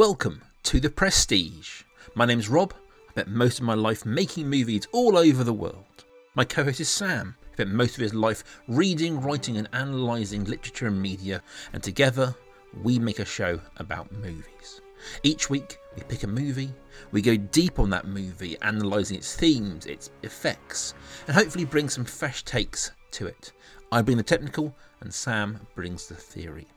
Welcome to The Prestige. My name's Rob. I spent most of my life making movies all over the world. My co host is Sam. He spent most of his life reading, writing, and analysing literature and media, and together we make a show about movies. Each week we pick a movie, we go deep on that movie, analysing its themes, its effects, and hopefully bring some fresh takes to it. I bring the technical, and Sam brings the theory.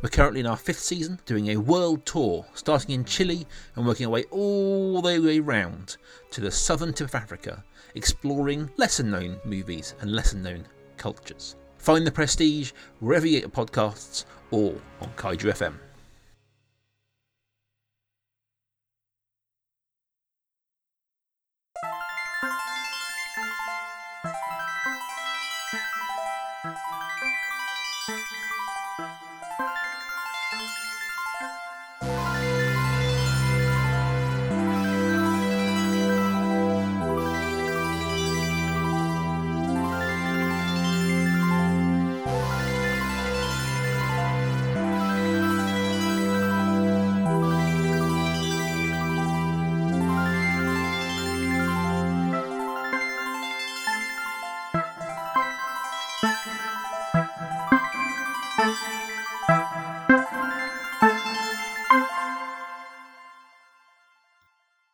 We're currently in our fifth season, doing a world tour, starting in Chile and working our way all the way round to the southern tip of Africa, exploring lesser known movies and lesser known cultures. Find the prestige wherever you get your podcasts or on Kaiju FM.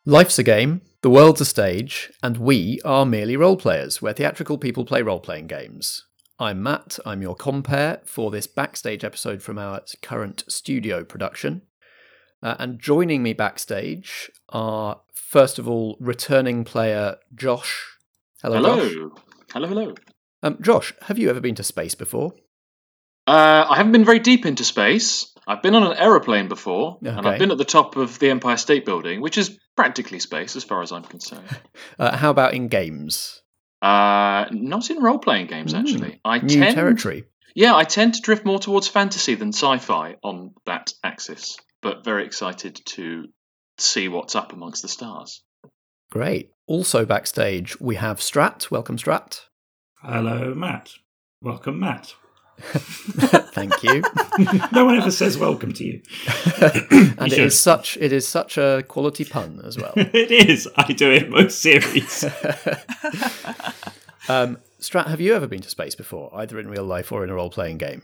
Life's a game, the world's a stage, and we are merely role players, where theatrical people play role playing games. I'm Matt, I'm your compere for this backstage episode from our current studio production. Uh, and joining me backstage are, first of all, returning player Josh. Hello, Hello. Josh. Hello, hello. Um, Josh, have you ever been to space before? Uh, I haven't been very deep into space. I've been on an aeroplane before, and I've been at the top of the Empire State Building, which is practically space as far as I'm concerned. Uh, how about in games? Uh, not in role playing games, Hmm. actually. I New tend, territory. Yeah, I tend to drift more towards fantasy than sci fi on that axis, but very excited to see what's up amongst the stars. Great. Also backstage, we have Strat. Welcome, Strat. Hello, Matt. Welcome, Matt. Thank you. no one ever says welcome to you. and it should. is such it is such a quality pun as well. it is. I do it most series. Um, Strat, have you ever been to space before, either in real life or in a role playing game?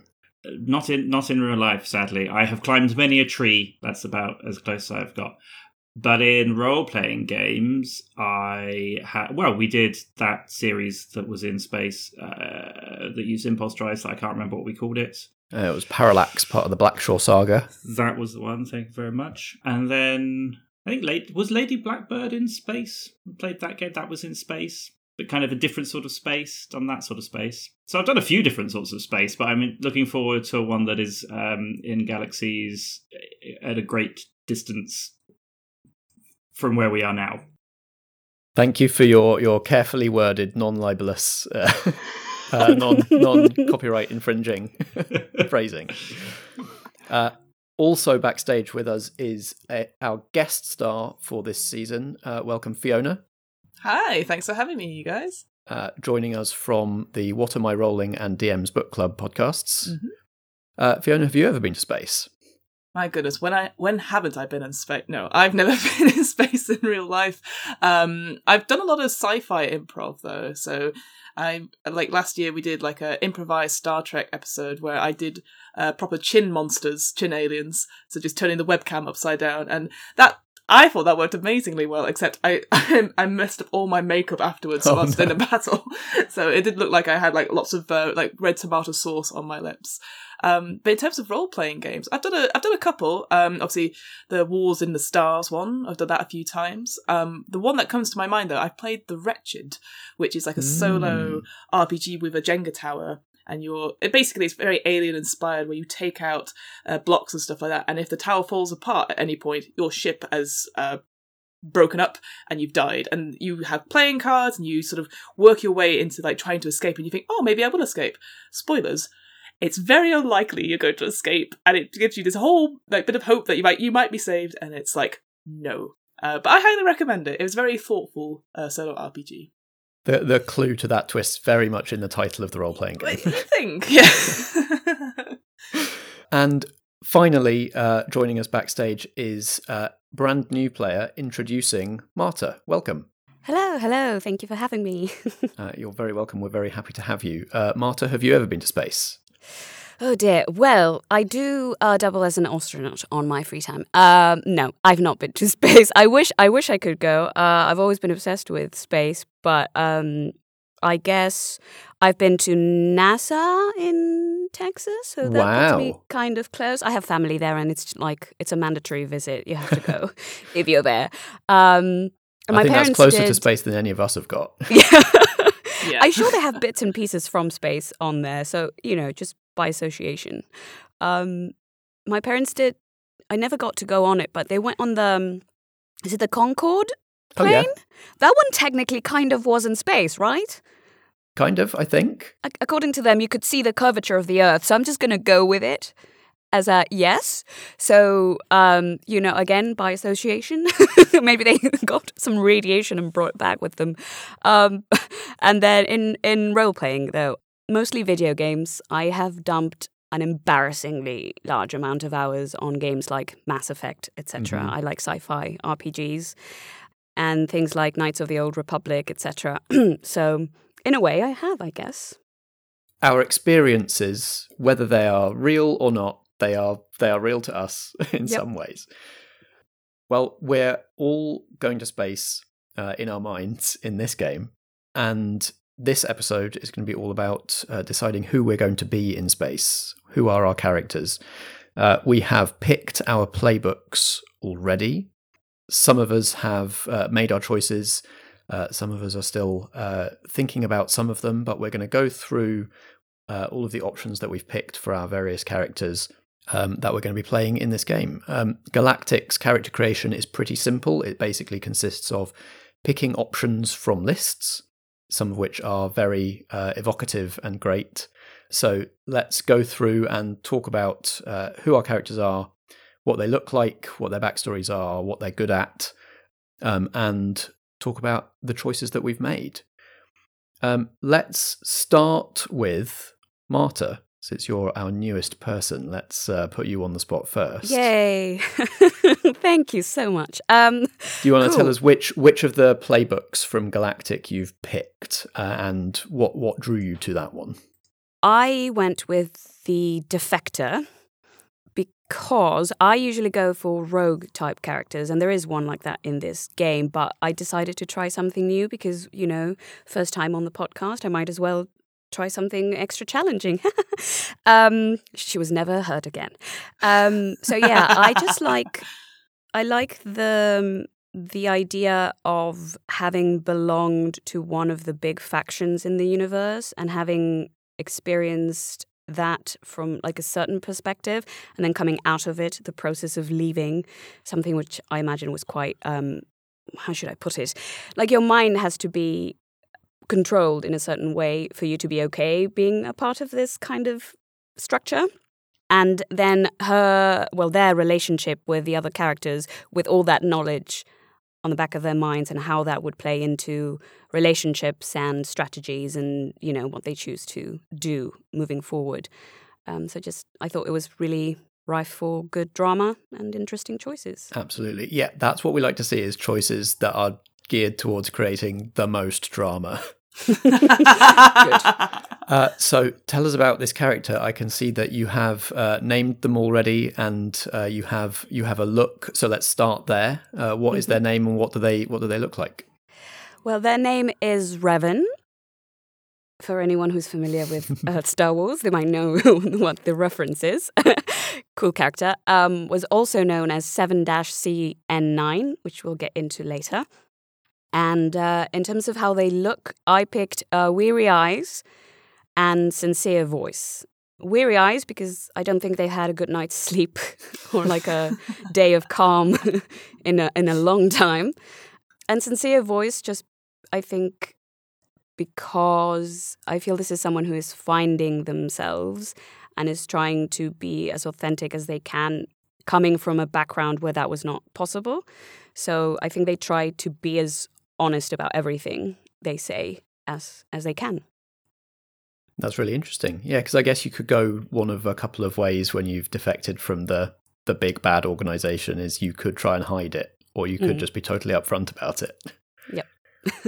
not in not in real life, sadly. I have climbed many a tree. That's about as close as I've got. But in role playing games, I had well, we did that series that was in space uh, that used impulse drives. That I can't remember what we called it. Uh, it was Parallax, part of the Blackshore saga. That was the one. Thank you very much. And then I think late was Lady Blackbird in space. We played that game. That was in space, but kind of a different sort of space. Done that sort of space. So I've done a few different sorts of space, but I'm looking forward to one that is um, in galaxies at a great distance from where we are now. Thank you for your, your carefully worded, non libelous, uh, uh, non non copyright infringing phrasing. Uh, also backstage with us is uh our guest star for this season. Uh, welcome, Fiona. Hi, thanks for having me, you guys. uh, joining us from the What Am I Rolling and DM's Book Club podcasts. Mhm. Uh, Fiona, have you ever been to space? My goodness, when I when haven't I been in space? No, I've never been in space in real life. Um, I've done a lot of sci-fi improv though, so I like last year we did like a improvised Star Trek episode where I did uh, proper chin monsters, chin aliens, so just turning the webcam upside down, and that I thought that worked amazingly well. Except I I, messed up all my makeup afterwards Oh, whilst no. in a battle, so it did look like I had like lots of uh, like red tomato sauce on my lips. Um, but in terms of role playing games, I've done a I've done a couple. Um, obviously the Wars in the Stars one, I've done that a few times. Um, the one that comes to my mind though, I've played The Wretched, which is like a solo RPG with a Jenga tower. And you're it basically it's very alien inspired, where you take out uh, blocks and stuff like that. And if the tower falls apart at any point, your ship has uh, broken up and you've died. And you have playing cards, and you sort of work your way into like trying to escape. And you think, oh, maybe I will escape. Spoilers it's very unlikely you're going to escape, and it gives you this whole like bit of hope that you might you might be saved, and it's like no. Uh, but I highly recommend it. It was very thoughtful uh, solo RPG. The the clue to that twist very much in the title of the role playing game. What do you think? Yeah. And finally, uh, joining us backstage is uh, brand new player introducing Marta. Welcome. Hello, hello. Thank you for having me. uh, you're very welcome. We're very happy to have you. Uh, Marta, have you ever been to space? Oh dear. Well, I do uh, double as an astronaut on my free time. Um, no, I've not been to space. I wish, I wish I could go. Uh, I've always been obsessed with space, but um, I guess I've been to NASA in Texas, so that wow. puts me kind of close. I have family there, and it's like it's a mandatory visit. You have to go if you're there. Um, I think that's closer did... to space than any of us have got. yeah. yeah. I'm sure they have bits and pieces from space on there, so you know, just by association. Um, my parents did. I never got to go on it, but they went on the. Um, is it the Concorde plane? Oh, yeah. That one technically kind of was in space, right? Kind of, I think. According to them, you could see the curvature of the Earth, so I'm just going to go with it as a yes. So, um, you know, again, by association, maybe they got some radiation and brought it back with them. Um, and then in, in role playing, though, mostly video games, I have dumped an embarrassingly large amount of hours on games like Mass Effect, etc. Mm-hmm. I like sci-fi RPGs and things like Knights of the Old Republic, etc. so, in a way, I have, I guess. Our experiences, whether they are real or not, they are they are real to us in yep. some ways. Well, we're all going to space uh, in our minds in this game, and this episode is going to be all about uh, deciding who we're going to be in space. Who are our characters? Uh, we have picked our playbooks already. Some of us have uh, made our choices. Uh, some of us are still uh, thinking about some of them, but we're going to go through uh, all of the options that we've picked for our various characters um, that we're going to be playing in this game. Um, Galactic's character creation is pretty simple. It basically consists of picking options from lists some of which are very uh, evocative and great. So let's go through and talk about uh, who our characters are, what they look like, what their backstories are, what they're good at, um, and talk about the choices that we've made. Um, let's start with Marta since you're our newest person, let's uh, put you on the spot first. Yay! Thank you so much. Um, Do you want cool. to tell us which which of the playbooks from Galactic you've picked uh, and what what drew you to that one? I went with the Defector because I usually go for rogue type characters, and there is one like that in this game. But I decided to try something new because, you know, first time on the podcast, I might as well try something extra challenging. um, she was never hurt again. Um, so yeah, I just like I like the the idea of having belonged to one of the big factions in the universe and having experienced that from like a certain perspective and then coming out of it the process of leaving something which i imagine was quite um how should i put it like your mind has to be controlled in a certain way for you to be okay being a part of this kind of structure. And then her, well, their relationship with the other characters, with all that knowledge on the back of their minds and how that would play into relationships and strategies and, you know, what they choose to do moving forward. Um, so just, I thought it was really rife for good drama and interesting choices. Absolutely. Yeah, that's what we like to see is choices that are geared towards creating the most drama. uh, so tell us about this character. I can see that you have uh, named them already, and uh, you have you have a look. So let's start there. Uh, what is their mm-hmm. name, and what do they what do they look like? Well, their name is Revan. For anyone who's familiar with uh, Star Wars, they might know what the reference is. cool character. Um, was also known as 7 CN9, which we'll get into later. And uh, in terms of how they look, I picked uh, Weary Eyes and Sincere Voice. Weary Eyes because I don't think they had a good night's sleep or like a day of calm in a in a long time. And Sincere Voice just I think because I feel this is someone who is finding themselves and is trying to be as authentic as they can coming from a background where that was not possible. So I think they try to be as honest about everything they say as as they can. That's really interesting. Yeah, because I guess you could go one of a couple of ways when you've defected from the the big bad organization is you could try and hide it, or you could Mm. just be totally upfront about it. Yep.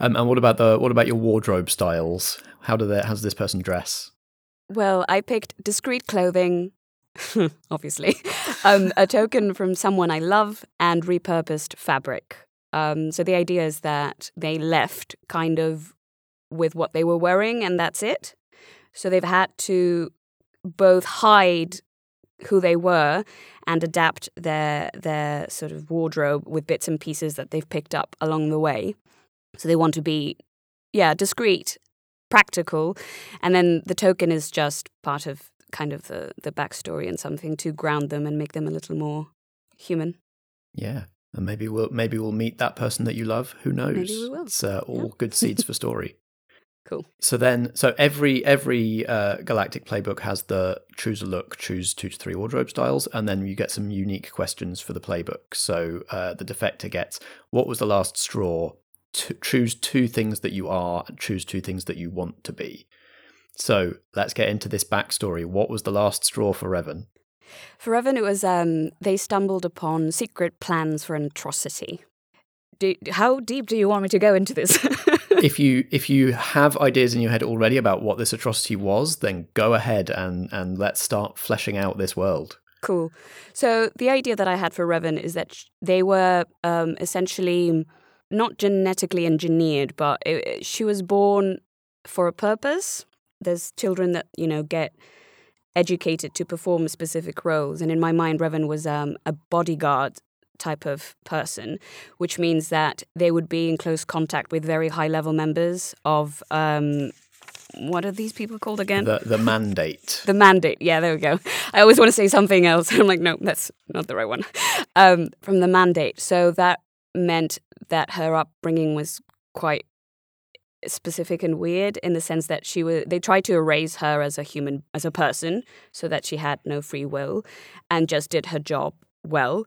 um, and what about the what about your wardrobe styles? How do they, how does this person dress? Well, I picked discreet clothing, obviously, um, a token from someone I love, and repurposed fabric. Um, so the idea is that they left kind of with what they were wearing, and that's it. So they've had to both hide who they were and adapt their their sort of wardrobe with bits and pieces that they've picked up along the way. So they want to be, yeah, discreet, practical, and then the token is just part of kind of the the backstory and something to ground them and make them a little more human. Yeah, and maybe we'll maybe we'll meet that person that you love. Who knows? Maybe we will. It's uh, all Yeah. good seeds for story. Cool. So then, so every every uh, galactic playbook has the choose a look, choose two to three wardrobe styles, and then you get some unique questions for the playbook. So uh, the defector gets what was the last straw? To choose two things that you are, and choose two things that you want to be. So let's get into this backstory. What was the last straw for Revan? For Revan, it was um, they stumbled upon secret plans for an atrocity. Do, how deep do you want me to go into this? if you if you have ideas in your head already about what this atrocity was, then go ahead and and let's start fleshing out this world. Cool. So the idea that I had for Revan is that they were um, essentially not genetically engineered, but it, it- she was born for a purpose. There's children that you know get educated to perform specific roles, and in my mind, Revan was um, a bodyguard type of person, which means that they would be in close contact with very high level members of um, what are these people called again? The the mandate. The mandate. Yeah, there we go. I always want to say something else. I'm like, no, that's not the right one. Um, from the mandate. So that meant that her upbringing was quite specific and weird in the sense that she was they tried to erase her as a human as a person so that she had no free will and just did her job well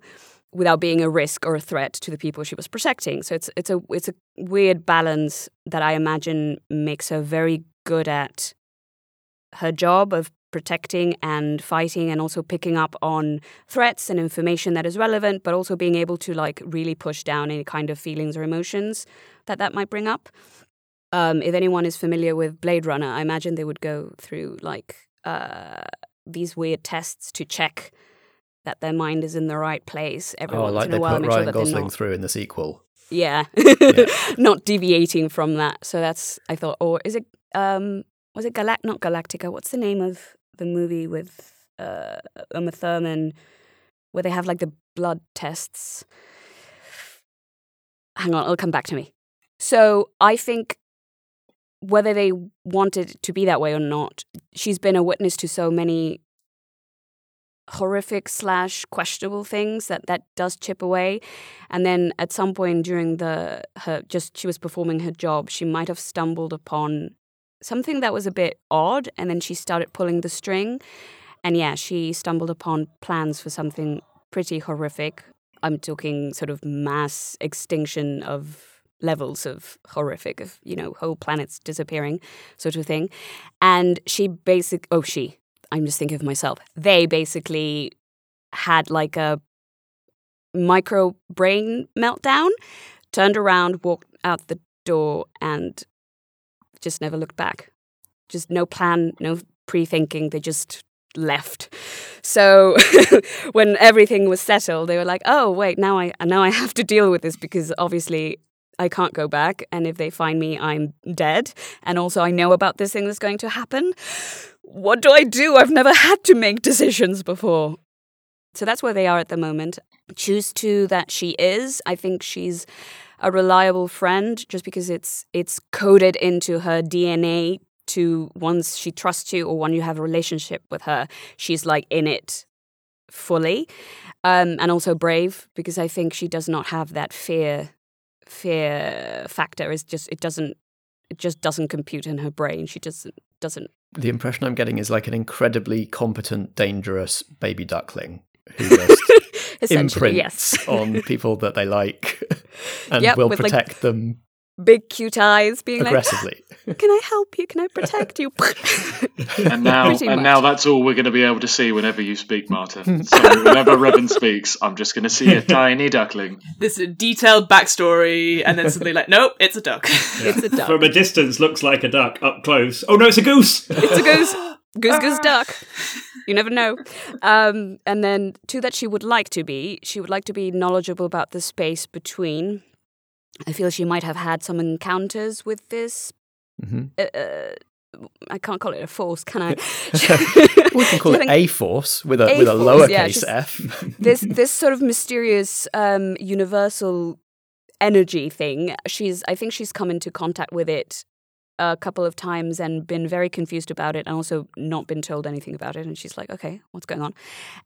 without being a risk or a threat to the people she was protecting. So it's it's a it's a weird balance that i imagine makes her very good at her job of protecting and fighting and also picking up on threats and information that is relevant but also being able to like really push down any kind of feelings or emotions that that might bring up um, if anyone is familiar with blade runner i imagine they would go through like uh, these weird tests to check that their mind is in the right place every Oh, once like in they a while put make sure Ryan they're Gosling not through in the sequel. yeah. not deviating from that. So that's I thought, or is it um was it Galact not Galactica? What's the name of the movie with uh Uma Thurman where they have like the blood tests? Hang on, it'll come back to me. So I think whether they wanted to be that way or not, she's been a witness to so many horrific slash questionable things that that does chip away. And then at some point during the her just she was performing her job she might have stumbled upon something that was a bit odd and then she started pulling the string. And yeah she stumbled upon plans for something pretty horrific. I'm talking sort of mass extinction of levels of horrific of you know whole planets disappearing sort of thing and she basic oh she i'm just thinking of myself they basically had like a micro brain meltdown, turned around, walked out the door, and just never looked back. Just no plan, no pre thinking. They just left. So when everything was settled, they were like, "Oh wait, now I now I have to deal with this because obviously." I can't go back, and if they find me, I'm dead. And also, I know about this thing that's going to happen. What do I do? I've never had to make decisions before. So that's where they are at the moment. Choose to that she is. I think she's a reliable friend just because it's it's coded into her DNA to once she trusts you or when you have a relationship with her, she's like in it fully. Um, and also brave because I think she does not have that fear fear factor. Is just it doesn't it just doesn't compute in her brain. She just doesn't The impression I'm getting is like an incredibly competent, dangerous baby duckling who just imprints yes. on people that they like and Yep, will with, like- protect them big cute eyes, being Aggressively. like, "Can I help you? Can I protect you?" And now, Pretty and much. now that's all we're going to be able to see whenever you speak, Marta. So whenever Revan speaks, I'm just going to see a tiny duckling. This detailed backstory, and then suddenly like, nope, it's a duck. it's a duck. From a distance, looks like a duck. Up close, oh no, it's a goose. it's a goose. Goose, goose, duck. You never know. Um, and then two that she would like to be. She would like to be knowledgeable about the space between. I feel she might have had some encounters with this. hmm Uh, uh, I can't call it a force, can I? We can call it a force with a A with a force, yeah, lowercase just- f. this this sort of mysterious um, universal energy thing. She's I think she's come into contact with it a couple of times and been very confused about it and also not been told anything about it and she's like okay what's going on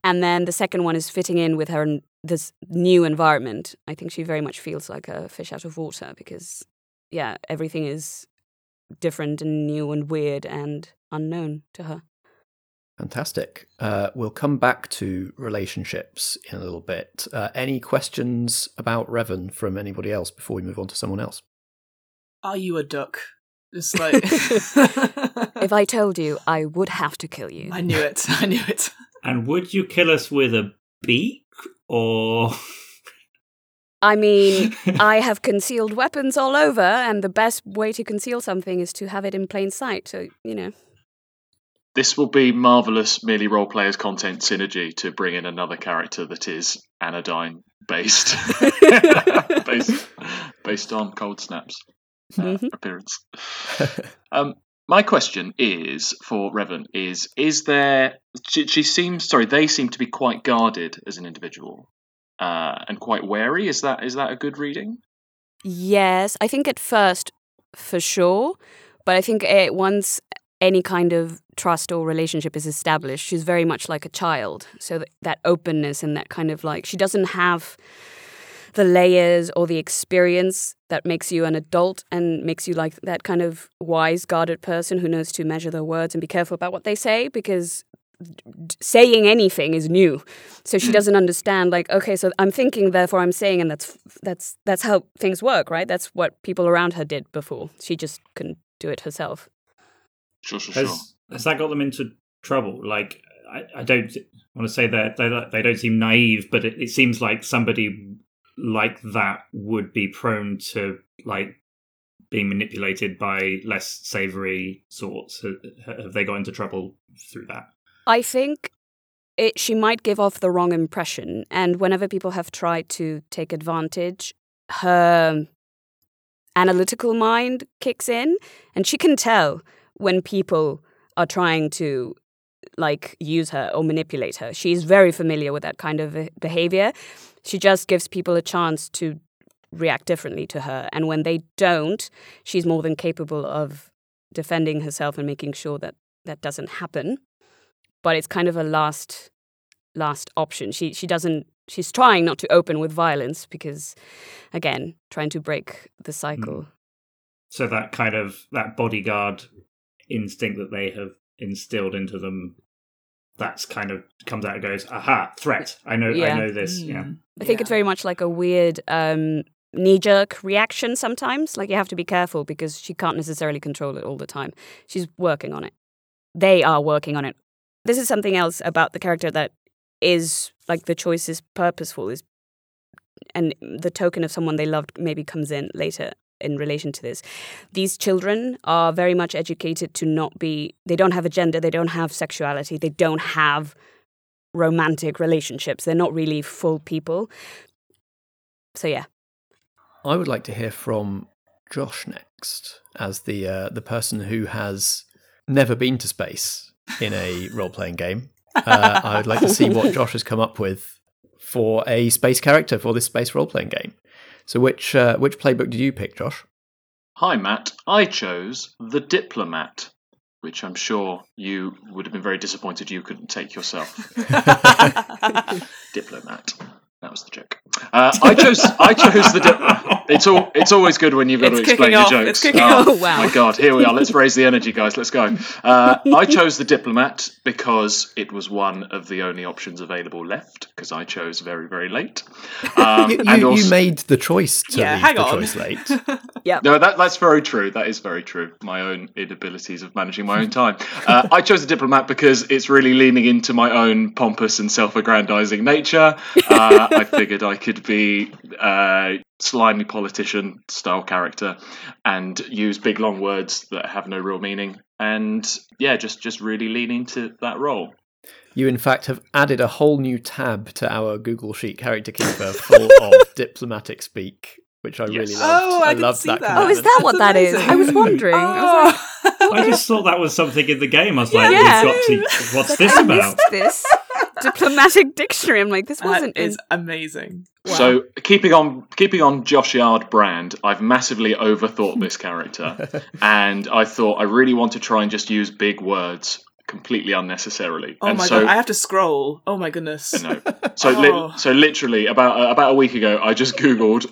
and then the second one is fitting in with her n- this new environment i think she very much feels like a fish out of water because yeah everything is different and new and weird and unknown to her Fantastic. Uh, we'll come back to relationships in a little bit. Uh, any questions about Revan from anybody else before we move on to someone else? Are you a duck? Just like if i told you i would have to kill you I knew it. I knew it. and would you kill us with a beak or? I mean, I have concealed weapons all over, and the best way to conceal something is to have it in plain sight. So, you know. This will be marvelous, merely role players content synergy to bring in another character that is anodyne based, based, based on Cold Snap's uh, Mhm. appearance. Um, my question is for Revan: is is there? She, she seems sorry. They seem to be quite guarded as an individual uh, and quite wary. Is that is that a good reading? Yes, I think at first, for sure. But I think uh, once any kind of trust or relationship is established, she's very much like a child. So that, that openness and that kind of like, she doesn't have the layers or the experience that makes you an adult and makes you like that kind of wise, guarded person who knows to measure their words and be careful about what they say because saying anything is new. So she hmm. doesn't understand like okay so i'm thinking therefore i'm saying and that's that's that's how things work right? That's what people around her did before. She just couldn't do it herself. Sure, sure, sure. Has has that got them into trouble? Like, I, I don't want to say that they they don't seem naive, but it, it seems like somebody like that would be prone to like being manipulated by less savory sorts. Have they got into trouble through that? i think it, she might give off the wrong impression and whenever people have tried to take advantage her analytical mind kicks in and she can tell when people are trying to like use her or manipulate her. She's very familiar with that kind of eh, behavior. She just gives people a chance to react differently to her and when they don't, she's more than capable of defending herself and making sure that that doesn't happen. But it's kind of a last last option. She she doesn't she's trying not to open with violence because again, trying to break the cycle. Mm. So that kind of that bodyguard instinct that they have instilled into them. That's kind of comes out and goes, aha, threat. I know, Yeah. I know this. Yeah. Mm, I think it's very much like a weird um, knee jerk reaction sometimes. Like you have to be careful because she can't necessarily control it all the time. She's working on it. They are working on it. This is something else about the character that is like the choice is purposeful is and the token of someone they loved maybe comes in later in relation to this. These children are very much educated to not be they don't have a gender, they don't have sexuality, they don't have romantic relationships. They're not really full people. So yeah. I would like to hear from Josh next, as the uh, the person who has never been to space in a role playing game. Uh, I would like to see what Josh has come up with for a space character for this space role playing game. So, which uh, which playbook did you pick, Josh? Hi, Matt. I chose The Diplomat, which I'm sure you would have been very disappointed you couldn't take yourself. Diplomat. That was the joke. Uh, I chose. I chose the. Dip- it's all. It's always good when you've got It's to explain kicking your off, jokes. it's oh, off. Wow. My God, here we are. Let's raise the energy, guys. Let's go. Uh, I chose the diplomat because it was one of the only options available left. Because I chose very, very late. Um, You, and you, also, you made the choice to Yeah, leave hang the on. choice late. Yep. No, that, that's very true. That is very true. My own inabilities of managing my own time. Uh, I chose the diplomat because it's really leaning into my own pompous and self-aggrandizing nature. Uh, I figured I could be uh, slimy politician style character and use big long words that have no real meaning. And yeah, just just really lean into that role. You, in fact, have added a whole new tab to our Google Sheet character keeper full of diplomatic speak, which I Yes. really loved. Oh, I didn't loved see that. that. Oh, is that what that is? amazing. I was wondering. I was like, Oh. I just thought that was something in the game. I was like, Yeah. we've got to. What's this about? missed this diplomatic dictionary. I'm like, this wasn't. is in- amazing. Wow. So keeping on keeping on Josh Yard brand, I've massively overthought this character, and I thought I really want to try and just use big words completely unnecessarily. Oh and my so, god, I have to scroll. Oh my goodness. No. So, Oh. li- so literally about uh, about a week ago, I just googled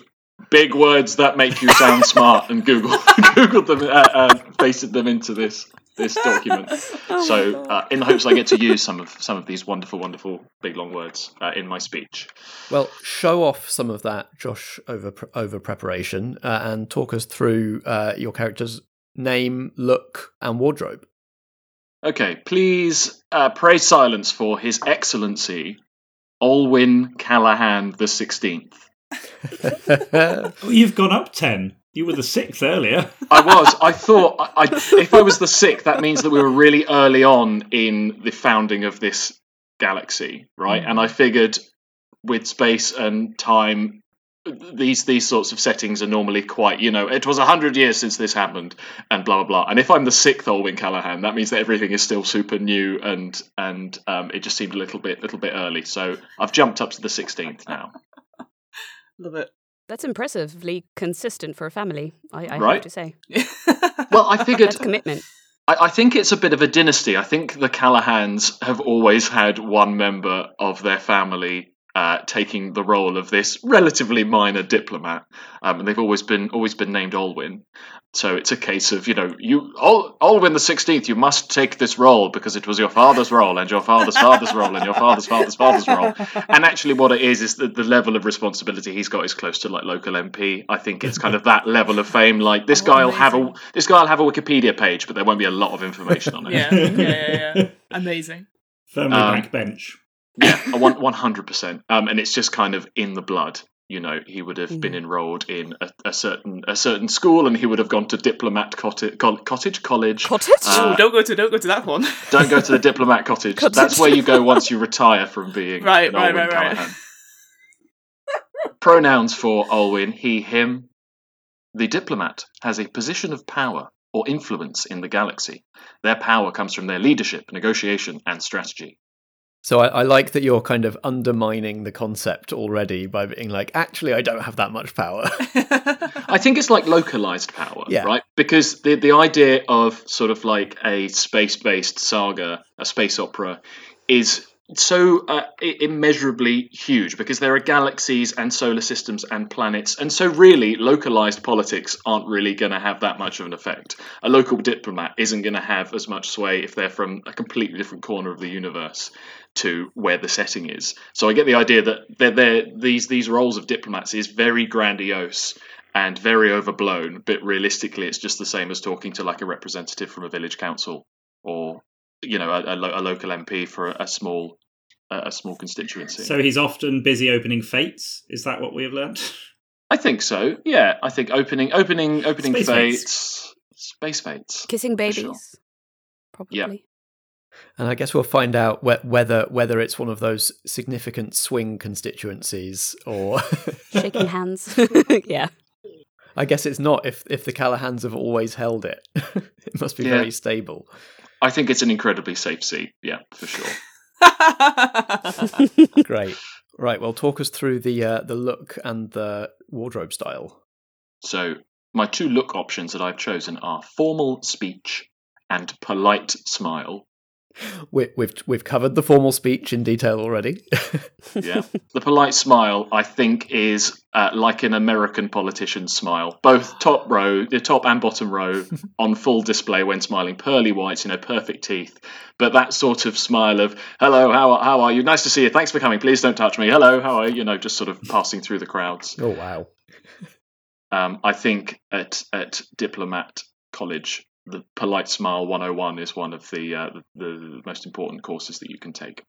big words that make you sound smart and Google googled them, uh, uh, pasted them into this this document. Oh so, uh, in the hopes I get to use some of some of these wonderful, wonderful big long words uh, in my speech. Well, show off some of that, Josh, over over preparation, uh, and talk us through uh, your character's name, look, and wardrobe. Okay, please uh, pray silence for His Excellency Olwyn Callahan the Sixteenth. You've gone up 10. You were the sixth earlier. I was. I thought I, I, if I was the sixth, that means that we were really early on in the founding of this galaxy, right? And I figured with space and time, these these sorts of settings are normally quite, you know, it was a hundred years since this happened, and blah blah blah. And if I'm the sixth Olwyn Callahan, that means that everything is still super new, and and um, it just seemed a little bit little bit early. So I've jumped up to the sixteenth now. Love it. That's impressively consistent for a family. I, I have to say. Well, I figured That's commitment. I, I think it's a bit of a dynasty. I think the Callahans have always had one member of their family uh, taking the role of this relatively minor diplomat, um, and they've always been always been named Olwyn. So it's a case of you know you Ol- Olwyn the sixteenth. You must take this role because it was your father's role and your father's father's role and your father's father's father's role. And actually, what it is is that the level of responsibility he's got is close to like local MP. I think it's kind of that level of fame. Like this Oh, guy will have a this guy will have a Wikipedia page, but there won't be a lot of information on it. yeah, yeah, yeah, yeah. Amazing. Family Um, backbench. Yeah, one one hundred percent. Um, and it's just kind of in the blood. You know, he would have been enrolled in a, a certain a certain school, and he would have gone to diplomat cottage, cottage college. Cottage? Uh, oh, don't go to don't go to that one. Don't go to the diplomat cottage. Cottage. That's where you go once you retire from being Right, an right, Olwyn right, right. Pronouns for Olwyn: he, him. The diplomat has a position of power or influence in the galaxy. Their power comes from their leadership, negotiation, and strategy. So I, I like that you're kind of undermining the concept already by being like, actually, I don't have that much power. I think it's like localized power, Yeah. right? Because the the idea of sort of like a space based saga, a space opera, is so uh, immeasurably huge because there are galaxies and solar systems and planets, and so really localized politics aren't really going to have that much of an effect. A local diplomat isn't going to have as much sway if they're from a completely different corner of the universe to where the setting is. So I get the idea that they're, they're, these these roles of diplomats is very grandiose and very overblown, but realistically, it's just the same as talking to like a representative from a village council or you know a, a, lo- a local MP for a, a small a, a small constituency. So he's often busy opening fetes. Is that what we have learnt? I think so. Yeah, I think opening opening opening Space fetes, fetes. space fetes. Kissing babies. sure. Probably. And I guess we'll find out whe- whether whether it's one of those significant swing constituencies or. Shaking hands. yeah. I guess it's not if if the Callahans have always held it. it must be Yeah. very stable. I think it's an incredibly safe seat. Yeah, for sure. Great. Right. Well, talk us through the uh, the look and the wardrobe style. So my two look options that I've chosen are formal speech and polite smile. We, we've we've covered the formal speech in detail already. Yeah, the polite smile I think is uh, like an American politician's smile, both top row, the top and bottom row, on full display when smiling, pearly whites, you know, perfect teeth. But that sort of smile of "Hello, how how are you? Nice to see you. Thanks for coming. Please don't touch me. Hello, how are you?" You know, just sort of passing through the crowds. oh wow. Um, I think at at diplomat college, the polite smile 101 is one of the, uh, the the most important courses that you can take.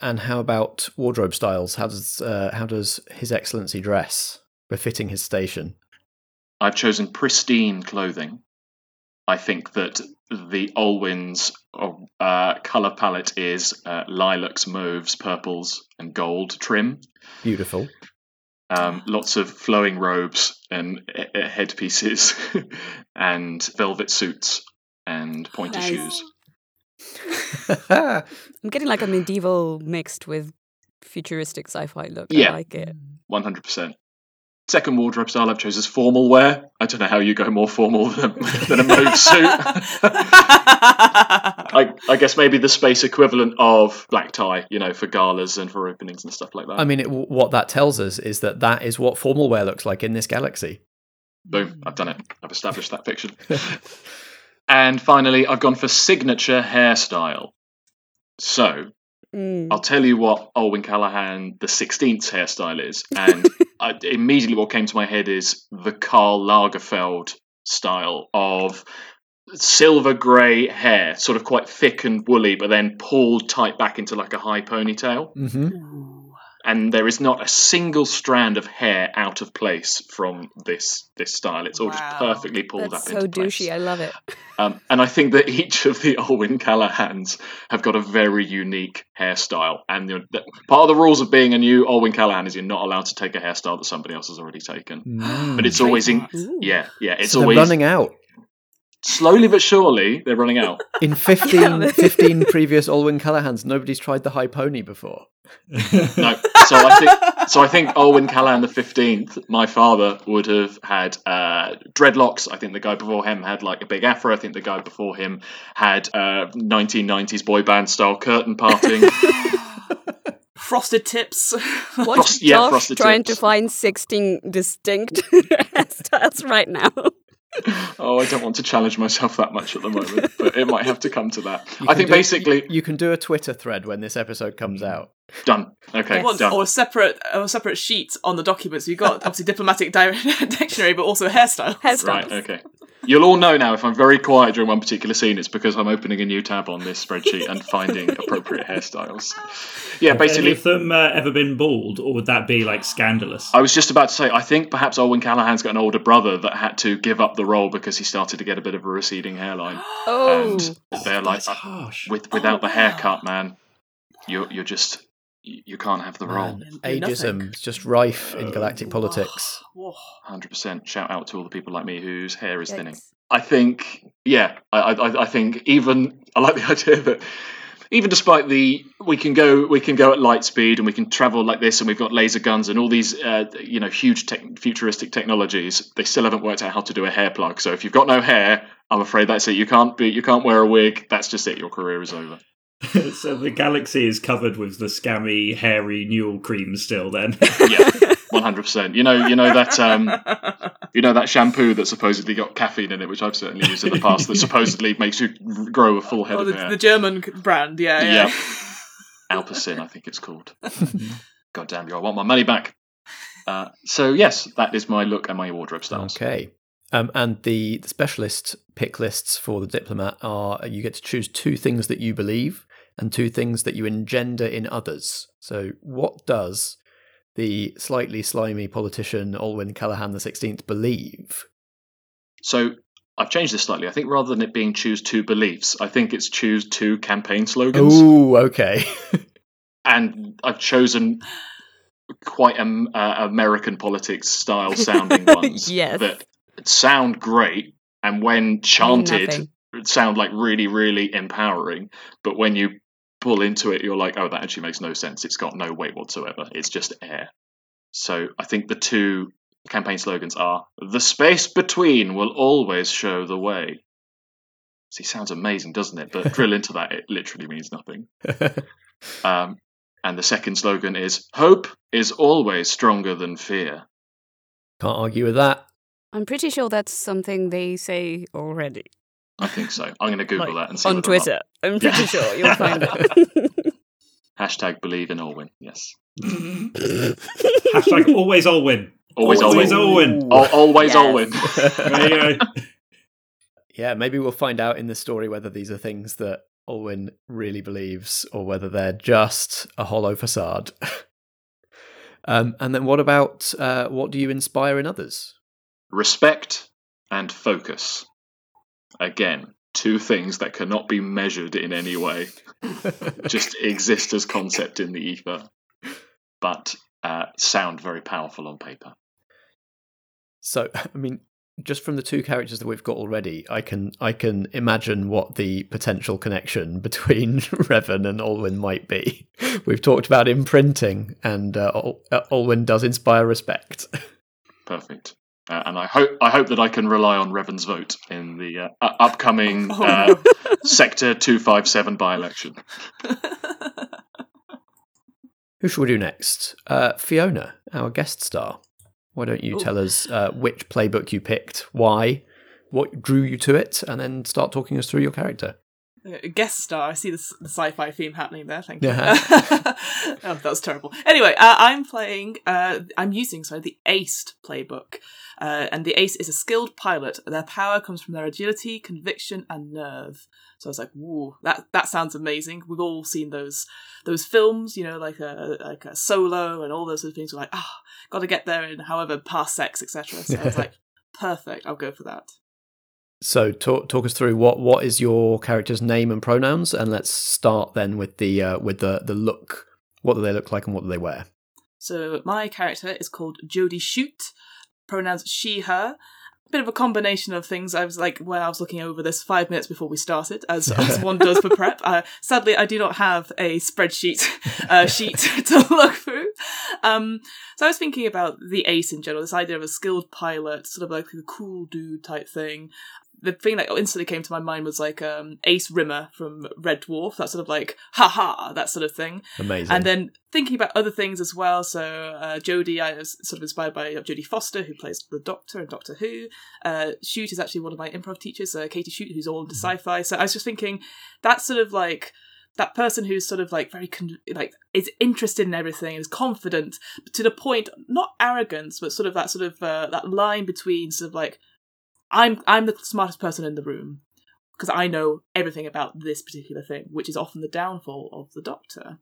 And how about wardrobe styles? How does uh, how does His Excellency dress, befitting his station? I've chosen pristine clothing. I think that the Olwyn's uh, color palette is uh, lilacs, mauves, purples, and gold trim. Beautiful. Um, lots of flowing robes and headpieces, and velvet suits and pointy Nice. shoes. I'm getting like a medieval mixed with futuristic sci-fi look. Yeah. I like it. One hundred percent. Second wardrobe style I've chosen is formal wear. I don't know how you go more formal than a, than a mauve suit. I, I guess maybe the space equivalent of black tie, you know, for galas and for openings and stuff like that. I mean, it, what that tells us is that that is what formal wear looks like in this galaxy. Boom, I've done it. I've established that fiction. and finally, I've gone for signature hairstyle. So Mm. I'll tell you what Olwyn Callahan the 16th hairstyle is, and I, immediately what came to my head is the Karl Lagerfeld style of silver grey hair, sort of quite thick and woolly, but then pulled tight back into like a high ponytail. hmm And there is not a single strand of hair out of place from this this style. It's all just perfectly pulled That's up so into place. douchey. I love it. Um, and I think that each of the Olwyn Callahans have got a very unique hairstyle. And you know, part of the rules of being a new Olwyn Callahan is you're not allowed to take a hairstyle that somebody else has already taken. But it's always in, yeah, yeah. It's so always running out. Slowly but surely they're running out. In 15, 15 previous Olwyn Callahans, nobody's tried the high pony before. No, so I think so. I think Olwyn Callahan the fifteenth. My father would have had uh, dreadlocks. I think the guy before him had like a big afro. I think the guy before him had uh, 1990s boy band style curtain parting. Frosted tips. Watch Frost- yeah, Josh frosted trying tips. to find 16 distinct hairstyles right now. Oh, I don't want to challenge myself that much at the moment, but it might have to come to that. You I think do- basically You can do a Twitter thread when this episode comes hmm. out. Done. Okay, Or- done. or a separate or a separate sheet on the documents. You've got obviously diplomatic di- dictionary, but also hairstyle. Hairstyles. Right. Okay. You'll all know now if I'm very quiet during one particular scene, it's because I'm opening a new tab on this spreadsheet and finding appropriate hairstyles. Yeah, Have any basically. of them uh, ever been bald, or would that be like scandalous? I was just about to say, I think perhaps Olwyn Callahan's got an older brother that had to give up the role because he started to get a bit of a receding hairline. Oh, And they're like, That's harsh. with without the wow. haircut, man, you're you're just you you can't have the role. Man, You're ageism nothing. is just rife in galactic politics. Hundred percent. Shout out to all the people like me whose hair is thinning. I think, yeah, I, I, I think even I like the idea that even despite the we can go we can go at light speed and we can travel like this and we've got laser guns and all these uh, you know huge tech, futuristic technologies, they still haven't worked out how to do a hair plug. So if you've got no hair, I'm afraid that's it. You can't be you can't wear a wig. That's just it. Your career is over. so the galaxy is covered with the scammy, hairy Newell cream still. Then Yeah, one hundred percent. You know, you know that um, you know that shampoo that supposedly got caffeine in it, which I've certainly used in the past. That supposedly makes you grow a full head Oh, of the, hair. the German brand, yeah, yeah. Yeah. Alpecin, I think it's called. God damn you! I want my money back. Uh, so yes, that is my look and my wardrobe styles. Okay. Um, and the, the specialist pick lists for the diplomat are you get to choose two things that you believe and two things that you engender in others. So, what does the slightly slimy politician Olwyn Callahan the Sixteenth believe? So I've changed this slightly. I think rather than it being choose two beliefs, I think it's choose two campaign slogans. Ooh, okay. and I've chosen quite um, uh, American politics style sounding ones Yes. that sound great, and when chanted, nothing. sound like really, really empowering. But when you pull into it, you're like, oh, that actually makes no sense. It's got no weight whatsoever. It's just air. So I think the two campaign slogans are the space between will always show the way. See, sounds amazing, doesn't it? But drill into that, it literally means nothing. Um, and the second slogan is Hope is always stronger than fear. Can't argue with that. I'm pretty sure that's something they say already. I think so. I'm going to Google Like, that and see on whether or not- Twitter. I'm pretty Yeah. sure you'll find it. Hashtag believe in Olwyn. Yes. hashtag always all win. Always, Always Olwyn. Olwyn. Always Yes. Olwyn. There you go. Yeah, maybe we'll find out in the story whether these are things that Olwyn really believes or whether they're just a hollow facade. um, and then what about uh, what do you inspire in others? Respect and focus. Again, two things that cannot be measured in any way, just exist as concept in the ether, but uh, sound very powerful on paper. So, I mean, just from the two characters that we've got already, I can I can imagine what the potential connection between Revan and Olwyn might be. We've talked about imprinting, and uh, Ol- uh, Olwyn does inspire respect. Perfect. Uh, and I hope I hope that I can rely on Revan's vote in the uh, u- upcoming Oh, uh, Sector Two Five Seven by-election. Who shall we do next? Uh, Fiona, our guest star. Why don't you Ooh. tell us uh, which playbook you picked, why, what drew you to it, and then start talking us through your character? Uh, guest star. I see the, the sci-fi theme happening there. Thank you. Yeah. oh, that was terrible. Anyway, uh, I'm playing. Uh, I'm using sorry the ACE playbook, uh, and the ACE is a skilled pilot. Their power comes from their agility, conviction, and nerve. So I was like, "Whoa, that that sounds amazing." We've all seen those those films, you know, like a like a Solo and all those sort of things. We're like, ah, got to get there in however parsecs, etc. So I was like, perfect. I'll go for that. So talk talk us through what what is your character's name and pronouns, and let's start then with the uh, with the the look. What do they look like, and what do they wear? So my character is called Jodie Shoot, pronouns she, her. A bit of a combination of things. I was like, when I was looking over this five minutes before we started, as, as one does for prep. Uh, sadly, I do not have a spreadsheet uh, sheet to look through. Um, so I was thinking about the ace in general, this idea of a skilled pilot, sort of like a cool dude type thing. The thing that instantly came to my mind was like um, Ace Rimmer from Red Dwarf, that sort of like, ha ha, that sort of thing. Amazing. And then thinking about other things as well. So uh, Jodie, I was sort of inspired by Jodie Foster, who plays the Doctor in Doctor Who. Uh, Shoot is actually one of my improv teachers, uh, Katie Shoot, who's all into sci-fi. So I was just thinking that sort of like that person who's sort of like very con- like is interested in everything, is confident to the point, not arrogance, but sort of that sort of uh, that line between sort of like I'm I'm the smartest person in the room because I know everything about this particular thing, which is often the downfall of the Doctor.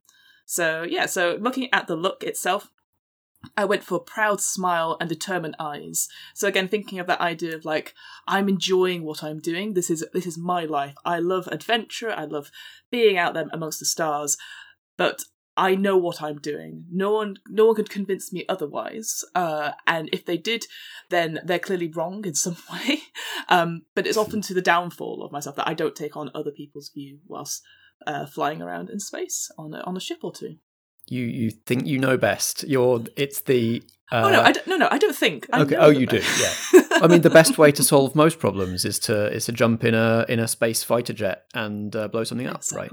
So yeah, so looking at the look itself, I went for a proud smile and determined eyes. So again, thinking of that idea of like I'm enjoying what I'm doing. This is this is my life. I love adventure. I love being out there amongst the stars, but I know what I'm doing. No one, no one could convince me otherwise. Uh, and if they did, then they're clearly wrong in some way. Um, but it's often to the downfall of myself that I don't take on other people's view whilst uh, flying around in space on a, on a ship or two. you you think you know best. You're it's the uh, oh no, I don't, no, no, I don't think. I okay. Oh, you do. Yeah. I mean, the best way to solve most problems is to is to jump in a in a space fighter jet and uh, blow something up, right?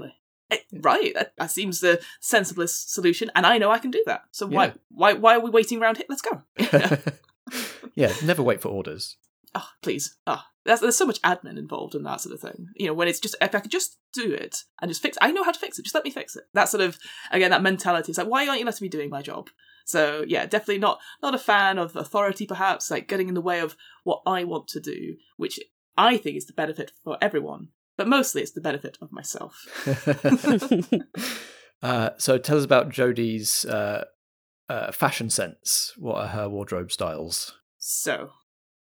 Eh, Right, that, that seems the sensiblest solution, and I know I can do that. So why, Yeah. why, why are we waiting around here? Let's go. yeah, never wait for orders. oh, please. Oh, there's, there's so much admin involved in that sort of thing. You know, when it's just, if I could just do it and just fix I know how to fix it, just let me fix it. That sort of, again, that mentality. It's like, why aren't you letting me doing my job? So, yeah, definitely not, not a fan of authority, perhaps, like getting in the way of what I want to do, which I think is the benefit for everyone. But mostly it's the benefit of myself. uh, so tell us about Jodie's uh, uh, fashion sense. What are her wardrobe styles? So,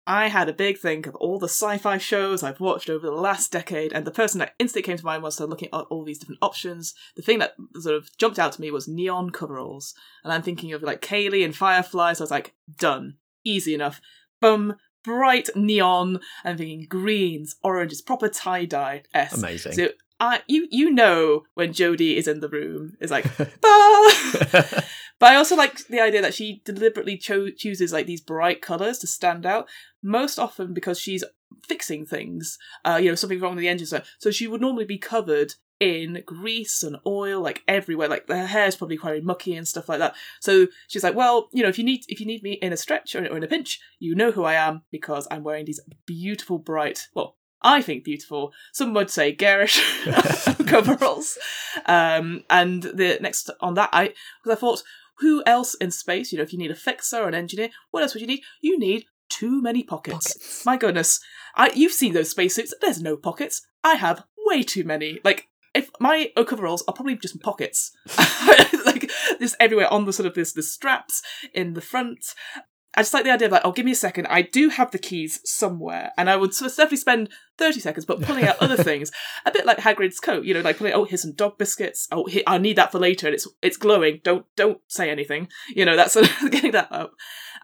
I had a big think of all the sci-fi shows I've watched over the last decade, and the person that instantly came to mind was looking at all these different options. The thing that sort of jumped out to me was neon coveralls, and I'm thinking of like Kaylee and Firefly. So I was like, done, easy enough. Boom, bright neon. I'm thinking greens, oranges, proper tie dye. S. Amazing. So I, you, you know when Jodie is in the room, it's like, bah! But I also like the idea that she deliberately cho- chooses like these bright colors to stand out. Most often because she's fixing things, uh, you know, something wrong with the engine. So, so she would normally be covered in grease and oil, like everywhere. Like her hair's probably quite mucky and stuff like that. So she's like, well, you know, if you need if you need me in a stretch or, or in a pinch, you know who I am because I'm wearing these beautiful, bright, well, I think beautiful. Some would say garish coveralls. Um, and the next on that, I because I thought who else in space? You know, if you need a fixer or an engineer, what else would you need? You need too many pockets. Pockets. My goodness, I you've seen those spacesuits. There's no pockets. I have way too many. Like if my coveralls are probably just pockets, like just everywhere on the sort of this the straps in the front. I just like the idea of like, oh, give me a second. I do have the keys somewhere, and I would sort of definitely spend thirty seconds, but pulling out other things, a bit like Hagrid's coat. You know, like pulling, oh, here's some dog biscuits. Oh, here, I need that for later, and it's it's glowing. Don't don't say anything. You know, that's getting that up.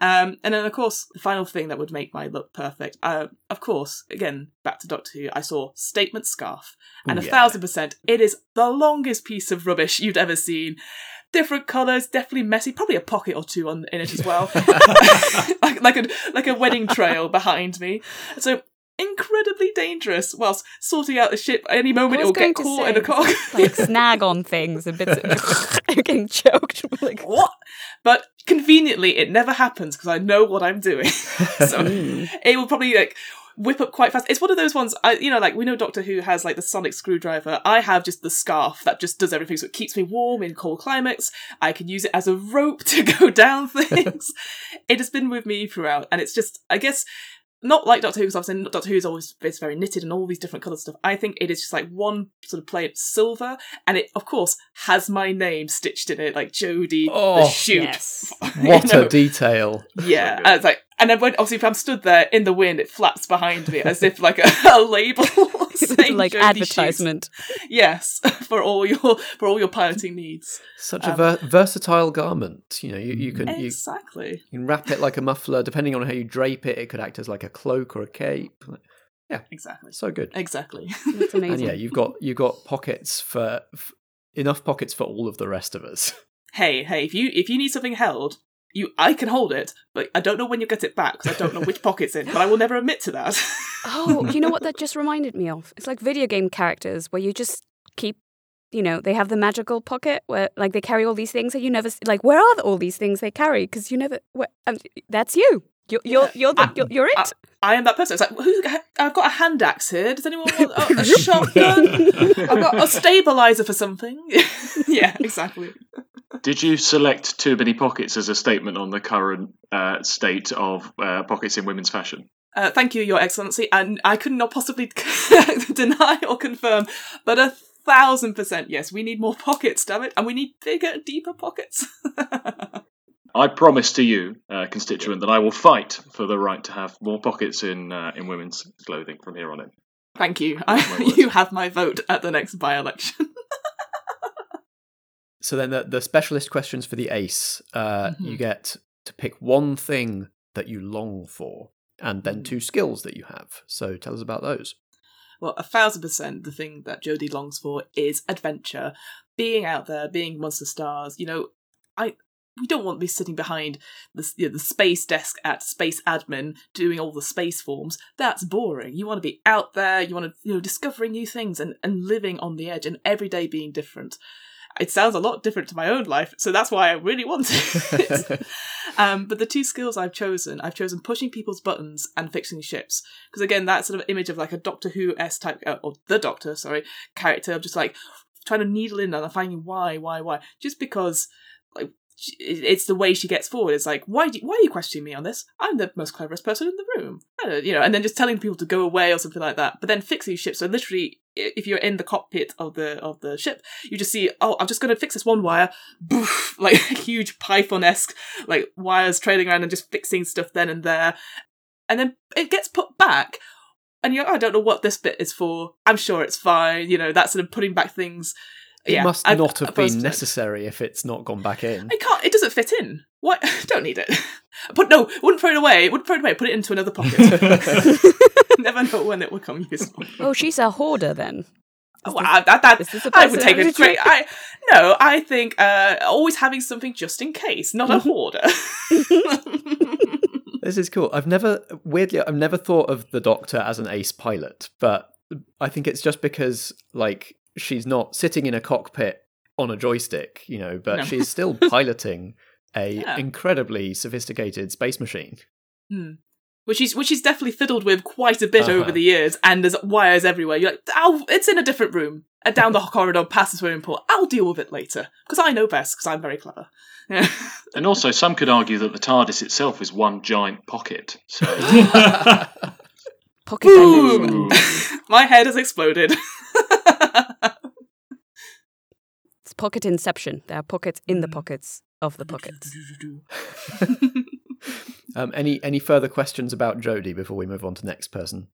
Um, and then of course, the final thing that would make my look perfect. Uh, of course, again back to Doctor Who, I saw statement scarf, and Ooh, a yeah. thousand percent, it is the longest piece of rubbish you'd ever seen. Different colours, definitely messy. Probably a pocket or two on in it as well, like like a like a wedding trail behind me. So incredibly dangerous. Whilst sorting out the ship, any moment it'll get caught say, in a cock. like snag on things and bits of you're getting choked. like, what? But conveniently, it never happens because I know what I'm doing. so hmm. it will probably like whip up quite fast. It's one of those ones, I, you know, like we know Doctor Who has like the sonic screwdriver. I have just the scarf that just does everything, so it keeps me warm in cold climates. I can use it as a rope to go down things. it has been with me throughout, and it's just, I guess. Not like Doctor Who, because obviously Doctor Who is always it's very knitted and all these different colored stuff. I think it is just like one sort of plain silver, and it of course has my name stitched in it, like Jodie the Oh, shoot. yes. What You know? a detail. Yeah, So good. and it's like, and then when obviously if I'm stood there in the wind, it flaps behind me as if like a, a label, saying like Jodie advertisement. Shoots. Yes, for all your for all your piloting needs. Such a Um, ver- versatile garment. You know, you, you can Exactly. you can wrap it like a muffler. Depending on how you drape it, it could act as like a cloak or a cape. Yeah, exactly. So good. Exactly. That's And amazing. yeah, you've got you've got pockets for, f enough pockets for all of the rest of us. hey, hey, if you if you need something held, you I can hold it, but I don't know when you get it back because I don't know which pocket's in. But I will never admit to that. Oh, you know what that just reminded me of? It's like video game characters where you just keep, you know, they have the magical pocket where like they carry all these things and you never like where are all these things they carry because you never. Where, that's you. You're you're Yeah. you're, the, I- you're, you're it. I- I am that person. It's like, who, I've got a hand axe here. Does anyone want a, a shotgun? I've got a stabilizer for something. yeah, exactly. Did you select too many pockets as a statement on the current uh, state of uh, pockets in women's fashion? Uh, thank you, Your Excellency. And I could not possibly deny or confirm, but a thousand percent yes. We need more pockets, damn it, and we need bigger, deeper pockets. I promise to you, uh, constituent, that I will fight for the right to have more pockets in uh, in women's clothing from here on in. Thank you. I, you have my vote at the next by-election. So then the, the specialist questions for the ace, uh, Mhm. you get to pick one thing that you long for, and then Mm. two skills that you have. So tell us about those. Well, a thousand percent the thing that Jodie longs for is adventure. Being out there, being amongst the stars. You know, I we don't want to be sitting behind the you know, the space desk at Space Admin doing all the space forms. That's boring. You want to be out there. You want to you know discovering new things and and living on the edge and every day being different. It sounds a lot different to my own life, so that's why I really want it. um, but the two skills I've chosen, I've chosen pushing people's buttons and fixing ships because again that sort of image of like a doctor who s type uh, or the doctor sorry character of just like trying to needle in and finding why why why just because like it's the way she gets forward. It's like why do why are you questioning me on this? I'm the most cleverest person in the room. You know and then just telling people to go away or something like that. But then fixing ships. So literally if you're in the cockpit of the of the ship you just see oh i'm just going to fix this one wire. Boof, like huge python-esque like wires trailing around and just fixing stuff then and there. And then it gets put back. And you're like, "Oh, I don't know what this bit is for. I'm sure it's fine. You know, that sort of putting back things. It yeah, must I- not have opposed been to it. necessary if it's not gone back in. It can't. It doesn't fit in. What? don't need it. But no, wouldn't throw it away. Wouldn't throw it away. Put it into another pocket. Never know when it will come useful. oh, she's a hoarder then. Oh, wow, that, that, Is this a I would take a personality great. I no. I think uh, always having something just in case, not a hoarder. This is cool. I've never weirdly I've never thought of the Doctor as an ace pilot, but I think it's just because like she's not sitting in a cockpit on a joystick, you know, but No. she's still piloting a Yeah. incredibly sophisticated space machine. Hmm. Which is which is definitely fiddled with quite a bit Uh-huh. over the years, and there's wires everywhere. You're like, oh, it's in a different room. and down the corridor, past the swimming pool. I'll deal with it later because I know best because I'm very clever. Yeah. And also, some could argue that the TARDIS itself is one giant pocket. So, Pocket dimension. My head has exploded. It's pocket inception. There are pockets in the pockets of the pockets. Um, any any further questions about Jodie before we move on to next person?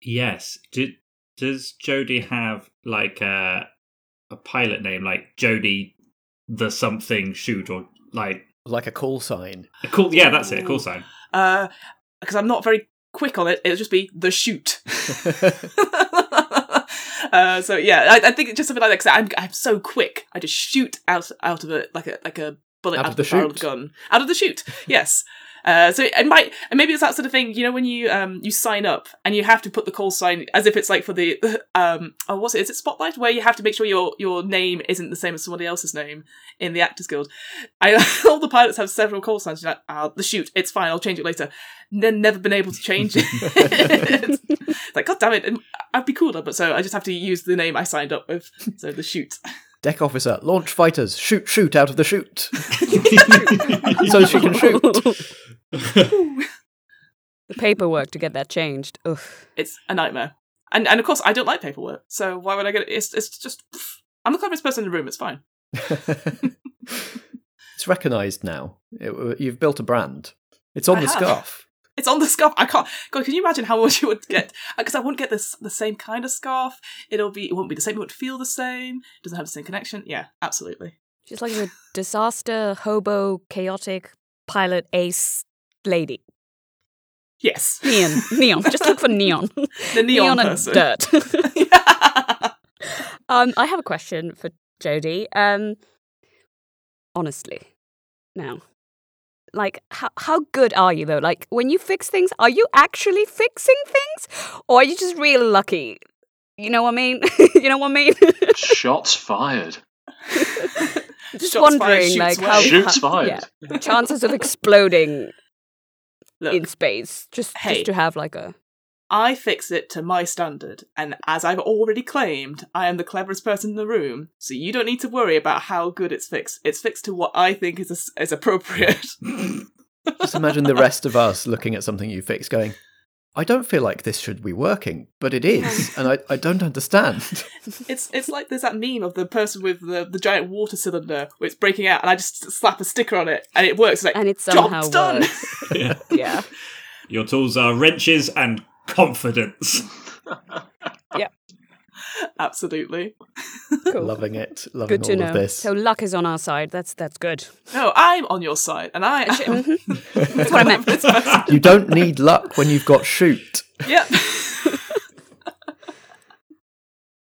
yes. Did, does Jodie have like a a pilot name like Jodie the something shoot or like Like a call sign. a cool? Yeah, that's it. A call sign. Uh, because I'm not very quick on it, it'll just be the shoot. uh, so yeah, I, I think it's just something like that. Cause I'm I'm so quick, I just shoot out out of it like a like a bullet Out out, of of the, the barrel of the gun, out of the shoot. Yes. Uh, so it might, and maybe it's that sort of thing. You know, when you um you sign up and you have to put the call sign as if it's like for the um oh what's it? Is it Spotlight where you have to make sure your your name isn't the same as somebody else's name in the Actors Guild. I all the pilots have several call signs. You're like, ah, the shoot, it's fine. I'll change it later. Then never been able to change it. like, god damn it, I'd be cooler, but so I just have to use the name I signed up with. So the shoot. Deck officer, launch fighters, shoot, shoot out of the chute. so she can shoot. the paperwork to get that changed. Ugh. It's a nightmare. And and of course I don't like paperwork, so why would I get it? It's it's just I'm the cleverest person in the room. It's fine. it's recognised now. It- you've built a brand. It's on I the have. scarf. It's on the scarf. I can't. God, can you imagine how much you would get? Because I wouldn't get this the same kind of scarf. It'll be. It won't be the same. It won't feel the same. It doesn't have the same connection. Yeah, absolutely. She's like a disaster, hobo, chaotic pilot ace lady. Yes, Neon. Neon. Just look for neon. the neon, and person. dirt. um, I have a question for Jodie. Um, honestly, now, like, how how good are you though? Like, when you fix things, are you actually fixing things, or are you just really lucky? You know what I mean? you know what I mean? shots fired. just Shots wondering, shoots like, away. how Shoots how- fired. yeah, chances of exploding Look, in space, just Hey. just to have like a I fix it to my standard, and as I've already claimed, I am the cleverest person in the room. So you don't need to worry about how good it's fixed. It's fixed to what I think is is appropriate. Just imagine the rest of us looking at something you fix going, I don't feel like this should be working, but it is, and I, I don't understand. It's it's like there's that meme of the person with the, the giant water cylinder where it's breaking out, and I just slap a sticker on it, and it works. It's like and it somehow job's done. works. Yeah. yeah. Your tools are wrenches and confidence. Yeah. Absolutely. Cool. Loving it, loving Good to all know. of this. So luck is on our side. That's that's good. No, I'm on your side, and I. Mhm. That's what I meant. You don't need luck when you've got shoot. yep.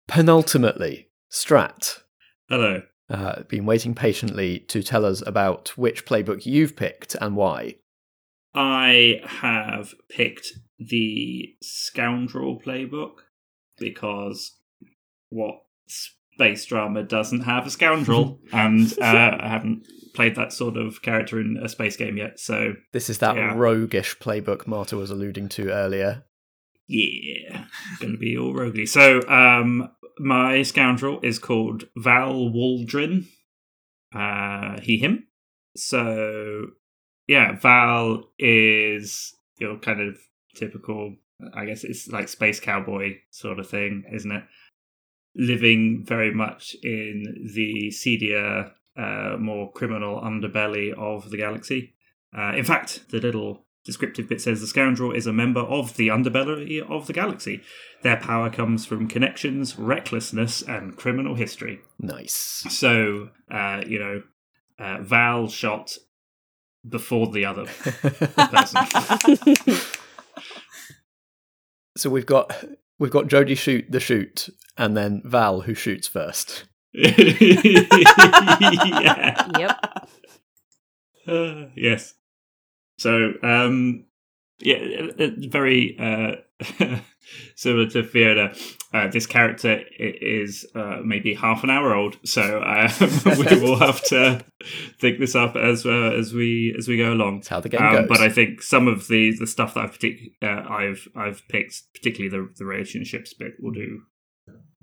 Penultimately, Strat. Hello. Uh, been waiting patiently to tell us about which playbook you've picked and why. I have picked the Scoundrel playbook because what space drama doesn't have a scoundrel? and uh, I haven't played that sort of character in a space game yet, so This is that Yeah. roguish playbook Marta was alluding to earlier. yeah, going to be all roguely. So um, my scoundrel is called Val Waldrin. Uh, he, him. So yeah, Val is your kind of typical. I guess it's like space cowboy sort of thing, isn't it? Living very much in the seedier, uh, more criminal underbelly of the galaxy. Uh, in fact, the little descriptive bit says the scoundrel is a member of the underbelly of the galaxy. Their power comes from connections, recklessness, and criminal history. Nice. So, uh, you know, uh, Val shot before the other person. so we've got we've got Jodie shoot the shoot, and then Val who shoots first. yeah. Yep. Uh, yes. So, um, yeah, very uh, similar to Fiona. Uh, this character is uh, maybe half an hour old, so uh, we will have to think this up as uh, as we as we go along. That's how the game Um, goes. but I think some of the the stuff that I've partic- uh, I've I've picked, particularly the the relationships bit, will do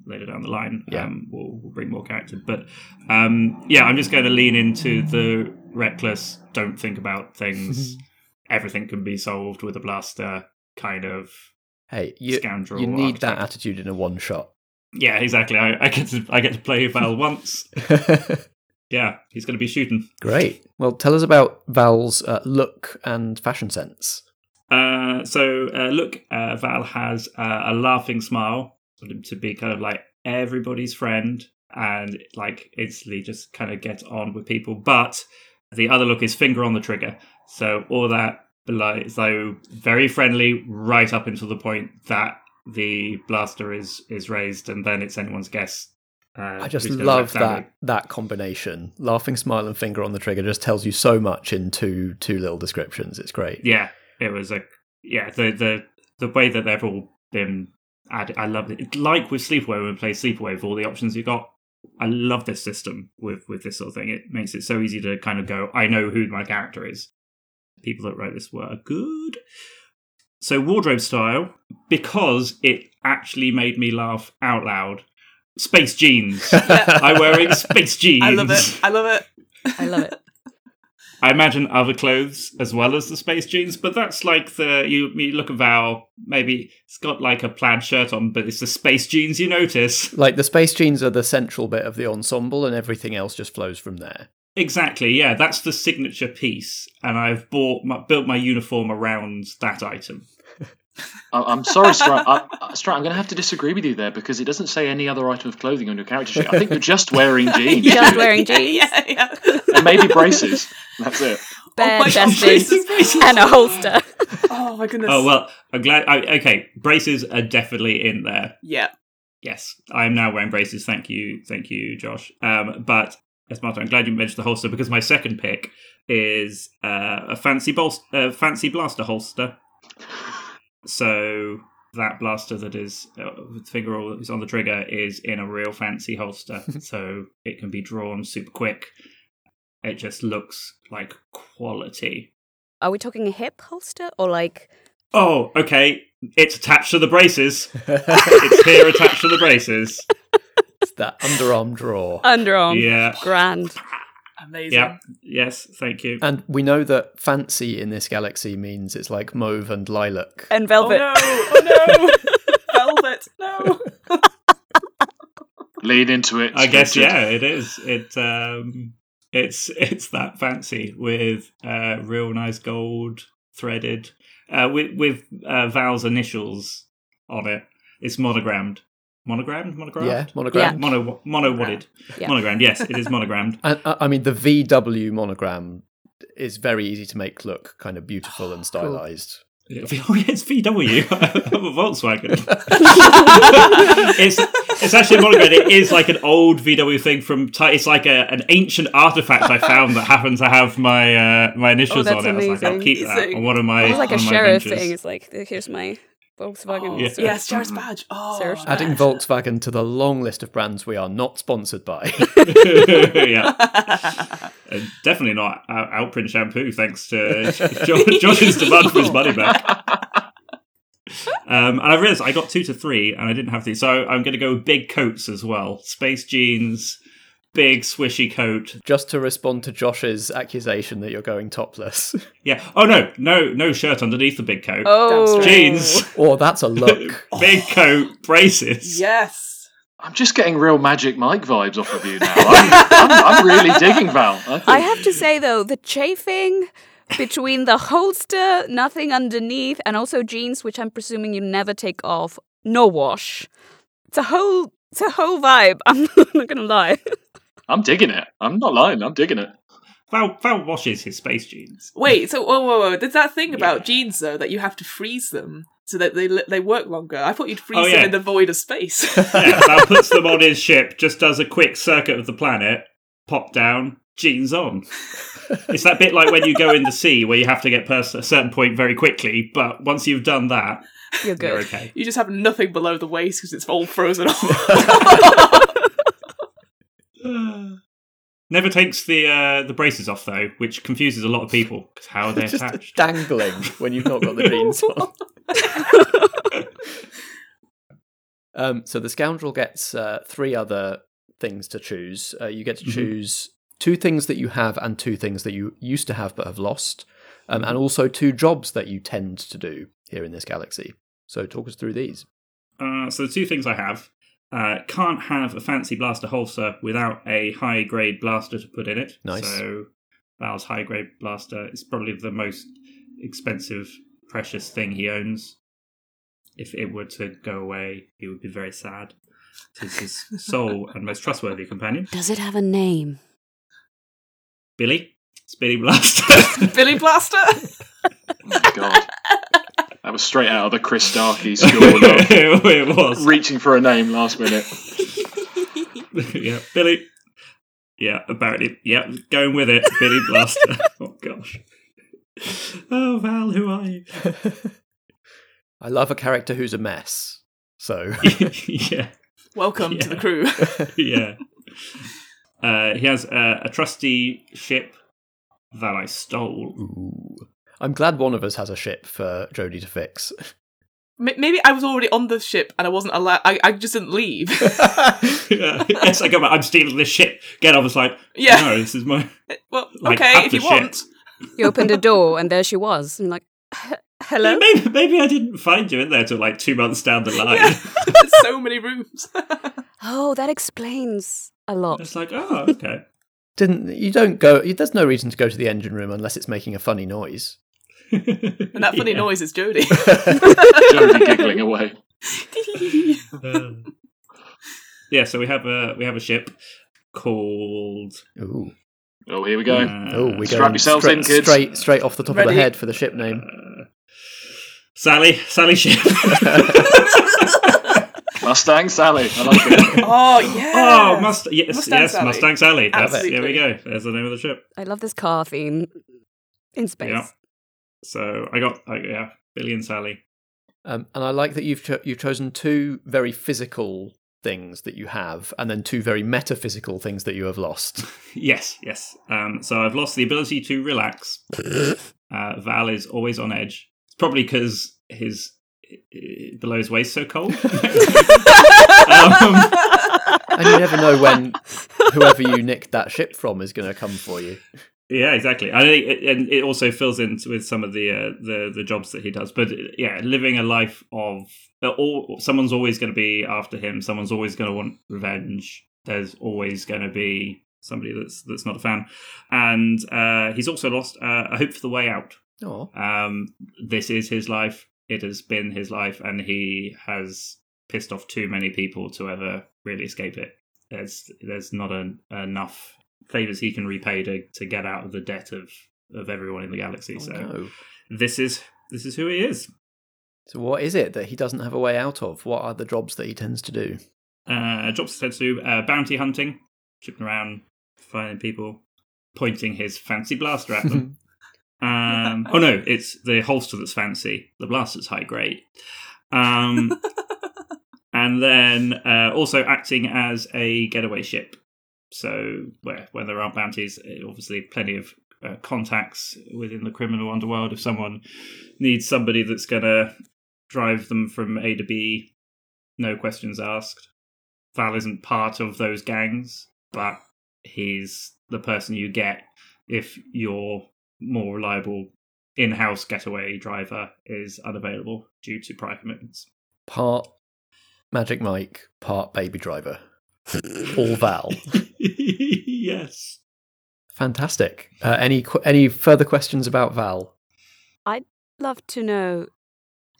later down the line. Yeah. Um, we'll, we'll bring more character, but um, yeah, I'm just going to lean into the reckless. Don't think about things. Everything can be solved with a blaster. Kind of. Hey, you, Scoundrel you need that attitude in a one shot. Yeah, exactly. I, I get to I get to play Val once. Yeah, he's going to be shooting. Great. Well, tell us about Val's uh, look and fashion sense. Uh, so uh, look, uh, Val has uh, a laughing smile, to be kind of like everybody's friend, and like instantly just kind of get on with people. But the other look is finger on the trigger. So all that below, so very friendly, right up until the point that the blaster is is raised, and then it's anyone's guess. Uh, I just love that that combination. Laughing smile and finger on the trigger just tells you so much in two two little descriptions. It's great. yeah it was a yeah the the the way that they've all been added i love it It's like with sleepaway when we play sleepaway with all the options you got i love this system with with this sort of thing it makes it so easy to kind of go i know who my character is people that wrote this were good so wardrobe style because it actually made me laugh out loud space jeans i'm wearing space jeans I love it. I love it. I love it. I imagine other clothes as well as the space jeans, but that's like the you you look at Val, maybe it's got like a plaid shirt on, but it's the space jeans you notice. Like the space jeans are the central bit of the ensemble, and everything else just flows from there. Exactly, yeah, that's the signature piece, and I've bought my, built my uniform around that item. I- I'm sorry, Strat. I, I- Strat, I'm going to have to disagree with you there because it doesn't say any other item of clothing on your character sheet. I think you're just wearing jeans Just wearing jeans. Yeah, yeah. and maybe braces. That's it. Bare my God, chesties braces. and a holster. Oh my goodness. Oh well, I'm glad. I, okay, braces are definitely in there. Yeah. Yes, I am now wearing braces. Thank you, thank you, Josh. Um, but as Martin, I'm glad you mentioned the holster because my second pick is uh, a fancy bolster, uh, fancy blaster holster. So that blaster that is uh, finger roll is on the trigger is in a real fancy holster, so it can be drawn super quick. It just looks like quality. Are we talking a hip holster or like Oh, okay. It's attached to the braces. it's here attached to the braces. It's that underarm drawer. underarm? Yeah. Grand. Amazing. Yeah. Yes. Thank you. And we know that fancy in this galaxy means it's like mauve and lilac. And Oh velvet. no! Oh no! Velvet. No. Lead into it. I guess Richard. yeah, it is. It um, it's it's that fancy with uh, real nice gold threaded uh, with with uh, Val's initials on it. It's monogrammed. Monogrammed. Monogrammed. Yeah, monogram. Mono mono wadded. Yeah. Monogrammed. Yes, it is monogrammed. And uh, I mean, the VW monogram is very easy to make look kind of beautiful and stylized. Oh yeah, it's VW. I'm a Volkswagen. it's it's actually a monogram. It is like an old VW thing from. It's like a, an ancient artifact I found that happened to have my uh, my initials Oh, on it. I was like, I'll keep that amazing. on one of my. It's like a sheriff ventures. thing. It's like here's my Volkswagen. Oh, Yeah. Yes, Jared's badge. Oh, Seriously. Adding man. Volkswagen to the long list of brands we are not sponsored by. yeah, Uh, definitely not out- Alpecin shampoo. Thanks to Jo- Josh's demand for his money back. Um, and I realized I got two to three, and I didn't have these, so I'm going to go with big coats as well. Space jeans, big swishy coat. Just to respond to Josh's accusation that you're going topless. Yeah. Oh no, no, no shirt underneath the big coat. Oh, Jeans, oh, that's a look. big coat, braces. Yes. I'm just getting real Magic Mike vibes off of you now. I'm, I'm, I'm really digging Val. I, think. I have to say though, the chafing between the holster, nothing underneath, and also jeans, which I'm presuming you never take off, no wash. It's a whole, it's a whole vibe. I'm not gonna lie. I'm digging it. I'm not lying. I'm digging it. Val, Val washes his space jeans. Wait. So, whoa, whoa, whoa. There's that thing about Yeah. jeans though that you have to freeze them so that they they work longer. I thought you'd oh, freeze Oh, them in the void of space. Yeah, Val puts them on his ship, just does a quick circuit of the planet, pop down, jeans on. It's that bit like when you go in the sea where you have to get past a certain point very quickly, but once you've done that, You're you're good. okay. you just have nothing below the waist because it's all frozen off. Never takes the uh, the braces off though, which confuses a lot of people because how are they Just attached? dangling when you've not got the jeans on. Um, so the scoundrel gets uh, three other things to choose. Uh, you get to Mhm. choose two things that you have and two things that you used to have but have lost, um, Mm-hmm. and also two jobs that you tend to do here in this galaxy. So talk us through these. Uh, so the two things I have. Uh, can't have a fancy blaster holster without a high grade blaster to put in it. Nice. So Val's high grade blaster is probably the most expensive, precious thing he owns. If it were to go away, he would be very sad. It's his sole and most trustworthy companion. Does it have a name? Billy, It's Billy Blaster. Billy Blaster. Oh my god. That was straight out of the Chris Starkey school of it was. reaching for a name last minute. yeah, Billy. Yeah, apparently. Yeah, going with it. Billy Blaster. oh, gosh. Oh, Val, who are you? I love a character who's a mess. So yeah, Welcome to the crew. yeah. Uh, he has uh, a trusty ship that I stole. Ooh. I'm glad one of us has a ship for Jodie to fix. Maybe I was already on the ship and I wasn't allowed. I, I just didn't leave. yes, I go back. I'm stealing this ship. Get off. It's like, Yeah. no, this is my. Eh, well, Like, okay, if the you want. You opened a door and there she was. I'm like, "H- hello? Maybe, maybe I didn't find you in there till like two months down the line. Yeah. so many rooms. Oh, that explains a lot. It's like, oh, okay. Didn't you don't go? There's no reason to go to the engine room unless it's making a funny noise. And that funny Yeah. noise is Jodie. Jodie giggling away. Uh, yeah, so we have a we have a ship called. Ooh, Oh, here we go. uh, oh, we strap go yourselves straight, in, kids. straight straight off the top of the head for the ship name. uh, Sally, Sally ship. Mustang Sally. I like it. oh, yeah. Oh, Must- yes, Mustang yes, Sally. Mustang Sally. That's, Absolutely. there we go. There's the name of the ship. I love this car theme in space. Yeah. So I got, I, yeah, Billy and Sally. Um, and I like that you've cho- you've chosen two very physical things that you have, and then two very metaphysical things that you have lost. Yes, yes. Um, so I've lost the ability to relax. uh, Val is always on edge. It's probably because his below his waist so cold. um, and you never know when whoever you nicked that ship from is going to come for you. Yeah, exactly. I think, it, and it also fills in with some of the uh, the the jobs that he does. But yeah, living a life of uh, all, someone's always going to be after him. Someone's always going to want revenge. There's always going to be somebody that's that's not a fan, and uh, he's also lost uh, a hope for the way out. Oh, Um, this is his life. It has been his life, and he has pissed off too many people to ever really escape it. There's there's not enough favors he can repay to, to get out of the debt of, of everyone in the galaxy. oh so no. this is this is who he is. So what is it that he doesn't have a way out of? What are the jobs that he tends to do? Uh, jobs he tends to do uh, bounty hunting, chipping around, finding people, pointing his fancy blaster at them. Um, oh no, it's the holster that's fancy. The blaster's high grade. Um, and then uh, also acting as a getaway ship. So where when there aren't bounties, eh, obviously plenty of uh, contacts within the criminal underworld. If someone needs somebody that's gonna drive them from A to B, no questions asked. Val isn't part of those gangs, but he's the person you get if your more reliable in-house getaway driver is unavailable due to prior commitments. Part Magic Mike, part Baby Driver. All Val. yes. Fantastic. Uh, any any further questions about Val? I'd love to know,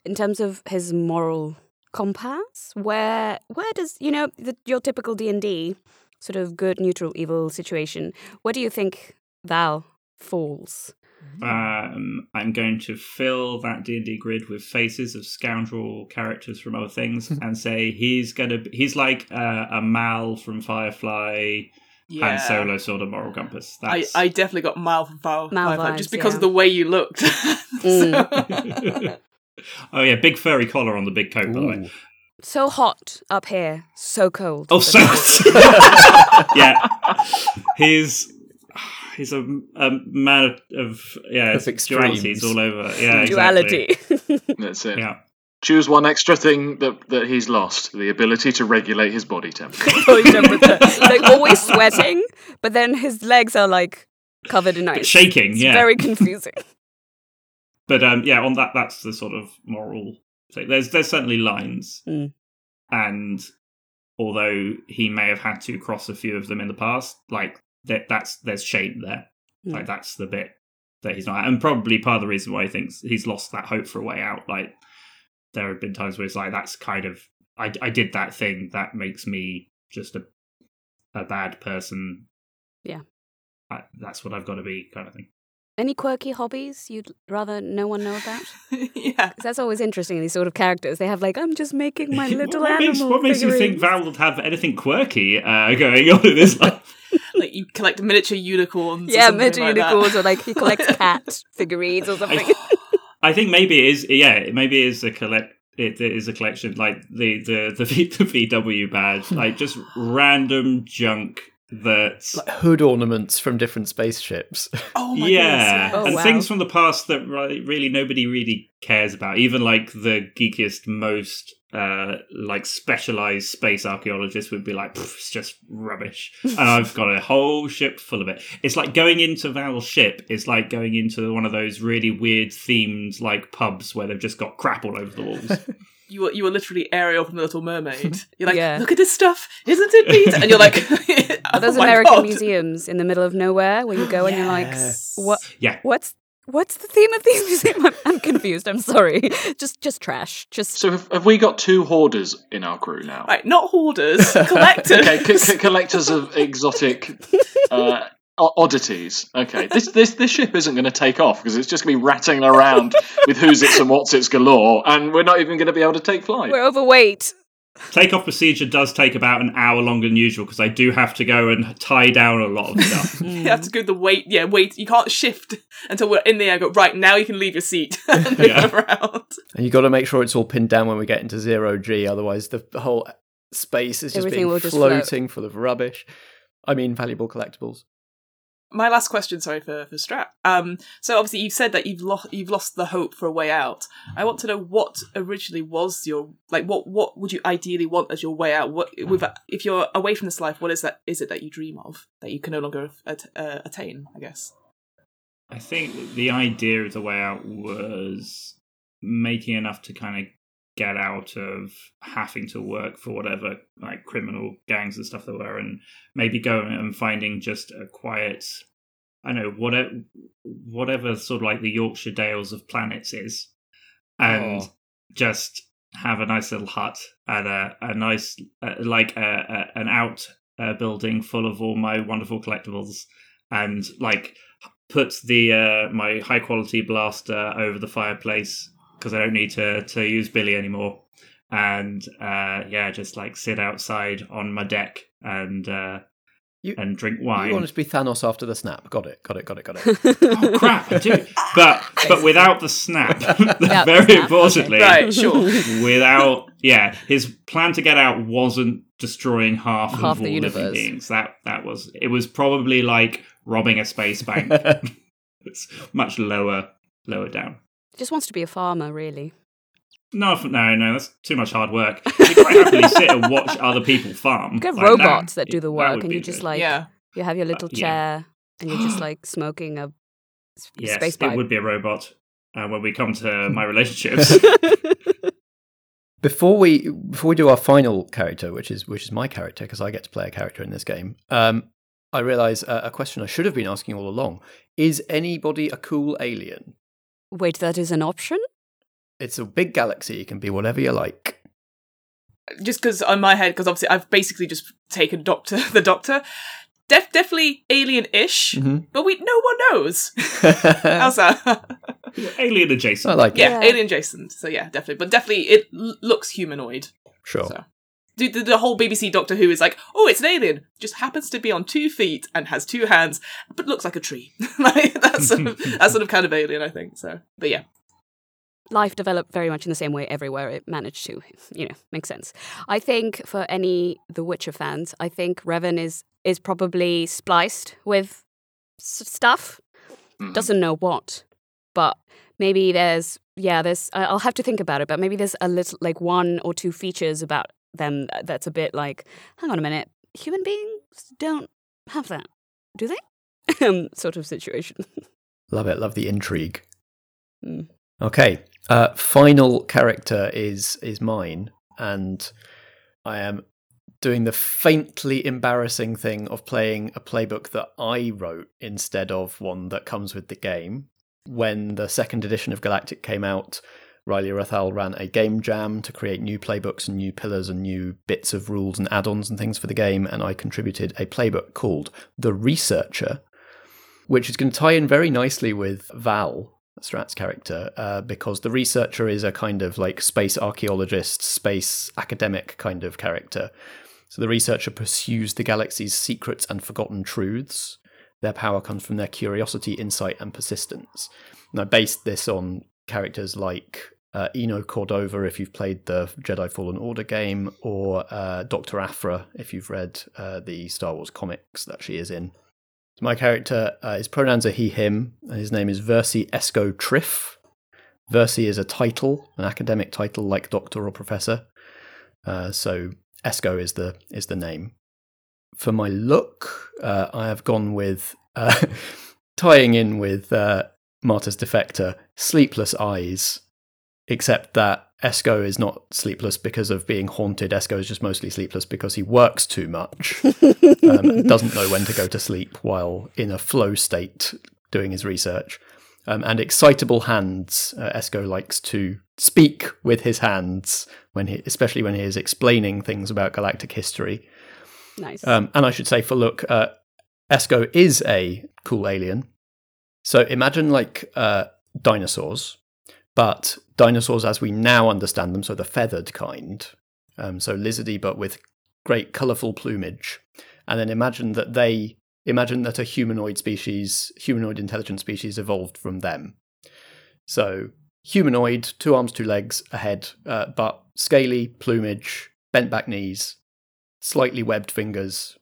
in terms of his moral compass, where where does you know the, your typical D and D sort of good, neutral, evil situation? Where do you think Val falls? Um, I'm going to fill that D and D grid with faces of scoundrel characters from other things, and say he's gonna. Be, he's like uh, a Mal from Firefly, Han Solo sort of moral compass. I, That's, I definitely got Mal from Fire, Mal Firefly just because yeah. of the way you looked. Mm. oh yeah, big furry collar on the big coat. By the way. So hot up here, so cold. Oh, so yeah, he's he's a, a man of yeah Of extremes. dualities all over. Yeah, exactly. duality. That's it. Yeah, Choose one extra thing that, that he's lost the ability to regulate his body temperature. Body temperature. like always sweating, but then his legs are like covered in ice. shaking, It's yeah. very confusing. But um, yeah, on that, that's the sort of moral. thing. There's there's certainly lines, Mm. and although he may have had to cross a few of them in the past, like that, that's there's shame there. Mm. Like that's the bit that he's not, and probably part of the reason why he thinks he's lost that hope for a way out. Like there have been times where it's like that's kind of I I did that thing that makes me just a a bad person. Yeah. I, that's what I've got to be, kind of thing. Any quirky hobbies you'd rather no one know about? yeah. 'Cause that's always interesting. These sort of characters, they have like, I'm just making my little what animal. makes, what makes you think. Val would have anything quirky uh, going on in his life? Like you collect miniature unicorns. Yeah, something miniature like that. unicorns, or like he collects cat figurines or something. I think maybe it is. Yeah, maybe it is a collect. It is a collection like the the the, v, the VW badge, like just random junk that's Like hood ornaments from different spaceships. Oh my yeah, goodness. Oh, and wow. things from the past that really nobody really cares about. Even like the geekiest, most uh like specialized space archaeologists would be like, it's just rubbish. and I've got a whole ship full of it. It's like going into Val's ship. It's like going into one of those really weird themed like pubs where they've just got crap all over the walls. You were you were literally Ariel from the Little Mermaid. You're like, Yeah. look at this stuff, isn't it neat? And you're like, Are those oh American God. museums in the middle of nowhere where you go and you're like, what? Yeah. What's what's the theme of these museums? I'm, I'm confused. I'm sorry. Just just trash. Just So have, have we got two hoarders in our crew now? Right, not hoarders, collectors. Okay, c- c- collectors of exotic uh, o- oddities. Okay, this this this ship isn't going to take off because it's just going to be rattling around with who's its and what's its galore, and we're not even going to be able to take flight. we're overweight. Takeoff procedure does take about an hour longer than usual because I do have to go and tie down a lot of stuff. You have to go the weight. Yeah, wait. You can't shift until we're in the air. Go right now. You can leave your seat and move Yeah. around. And you got to make sure it's all pinned down when we get into zero G, otherwise the, the whole space is just Everything being will just float. floating full of rubbish. I mean, valuable collectibles. My last question, sorry for for Strat. Um, so obviously you've said that you've lost you've lost the hope for a way out. I want to know what originally was your like what what would you ideally want as your way out? What with if you're away from this life, what is that? Is it that you dream of that you can no longer at, uh, attain? I guess. I think the idea of the way out was making enough to kind of get out of having to work for whatever like criminal gangs and stuff there were, and maybe going and finding just a quiet, I don't know whatever whatever sort of like the Yorkshire Dales of planets is, and Oh. just have a nice little hut and a a nice uh, like a, a an out uh, building full of all my wonderful collectibles and like put the uh, my high quality blaster over the fireplace because I don't need to to use Billy anymore. And uh, yeah, just like sit outside on my deck and uh, You- and drink You wine. want it to be Thanos after the snap. Got it, got it, got it, got it. oh crap! I do, but but without the snap. Without the Very snap, importantly, Right, sure. without yeah, his plan to get out wasn't destroying half, Half of the all universe. living beings. That that was it was probably like robbing a space bank. it's much lower lower down. Just wants to be a farmer, really. No, no, no, that's too much hard work. You quite happily sit and watch other people farm. You have Like, robots that do the work, and you just good. like yeah. you have your little yeah. chair, and you're just like smoking a s- yes, space it pipe. would be a robot. Uh, when we come to my relationships, Before we before we do our final character, which is which is my character because I get to play a character in this game, um, I realise uh, a question I should have been asking all along: Is anybody a cool alien? Wait, that is an option. It's a big galaxy; you can be whatever you like. just because on my head, because obviously I've basically just taken Doctor, the Doctor. Def- definitely alien-ish, Mhm. but we no one knows. How's that? alien adjacent. I like it. yeah, Yeah. alien Jason. So yeah, definitely, but definitely it l- looks humanoid. Sure. So. The, the, the whole BBC Doctor Who is like, oh, it's an alien, just happens to be on two feet and has two hands, but looks like a tree. like that's sort of, that's sort of kind of alien, I think. So, but yeah, life developed very much in the same way everywhere it managed to you know makes sense i think for any the witcher fans i think revan is is probably spliced with s- stuff Mhm. doesn't know what but maybe there's yeah, there's. I'll have to think about it, but maybe there's a little, like one or two features about them that's a bit like, hang on a minute, human beings don't have that, do they? um, sort of situation. Love it. Love the intrigue. Mm. Okay. Uh, final character is is mine, and I am doing the faintly embarrassing thing of playing a playbook that I wrote instead of one that comes with the game. When the second edition of Galactic came out, Riley Rethal ran a game jam to create new playbooks and new pillars and new bits of rules and add ons and things for the game, and I contributed a playbook called The Researcher, which is going to tie in very nicely with Val, Strat's character, uh, because the researcher is a kind of like space archaeologist, space academic kind of character. So the researcher pursues the galaxy's secrets and forgotten truths. Their power comes from their curiosity, insight, and persistence. And I based this on characters like uh, Eno Cordova, if you've played the Jedi Fallen Order game, or uh, Dr. Aphra if you've read uh, the Star Wars comics that she is in. So my character, uh, his pronouns are he, him, and his name is Versi Esco Triff. Versi is a title, an academic title like doctor or professor. Uh, so Esco is the is the name. For my look, uh, I have gone with tying in with Marta's Defector, Sleepless Eyes, except that Esco is not sleepless because of being haunted. Esco is just mostly sleepless because he works too much, um, doesn't know when to go to sleep while in a flow state doing his research. Um, and excitable hands. Uh, Esco likes to speak with his hands when he, especially when he is explaining things about galactic history. Nice. Um, and I should say, for look, uh, Esco is a cool alien. So imagine like uh, dinosaurs, but dinosaurs as we now understand them, so the feathered kind, um, so lizardy but with great colourful plumage. And then imagine that they imagine that a humanoid species, humanoid intelligent species, evolved from them. So humanoid, two arms, two legs, a head, uh, but scaly plumage, bent back knees, slightly webbed fingers.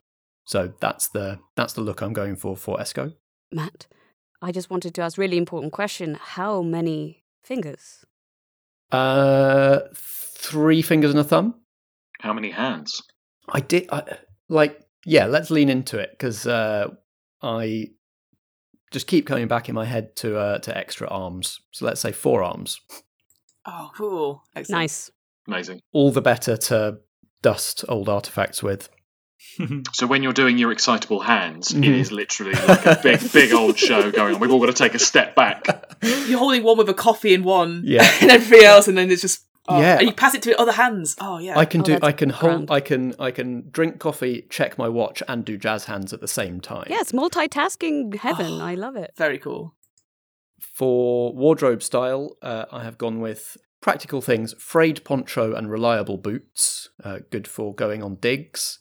So that's the that's the look I'm going for for Esco. Matt, I just wanted to ask really important question. How many fingers? Uh, three fingers and a thumb. How many hands? I did I, like yeah. Let's lean into it because uh, I just keep coming back in my head to uh, to extra arms. So let's say four arms. Oh, cool. Excellent. Nice. Amazing. All the better to dust old artifacts with. So when you're doing your excitable hands, it Mhm. is literally like a big, big old show going on. We've all got to take a step back. You're holding one with a coffee in one, Yeah. and everything else, and then it's just oh, Yeah. and you pass it to other hands. Oh yeah, I can Oh, do. I can hold. I can. I can drink coffee, check my watch, and do jazz hands at the same time. Yes, multitasking heaven. I love it. very cool. For wardrobe style, uh, I have gone with practical things: frayed poncho and reliable boots, uh, good for going on digs,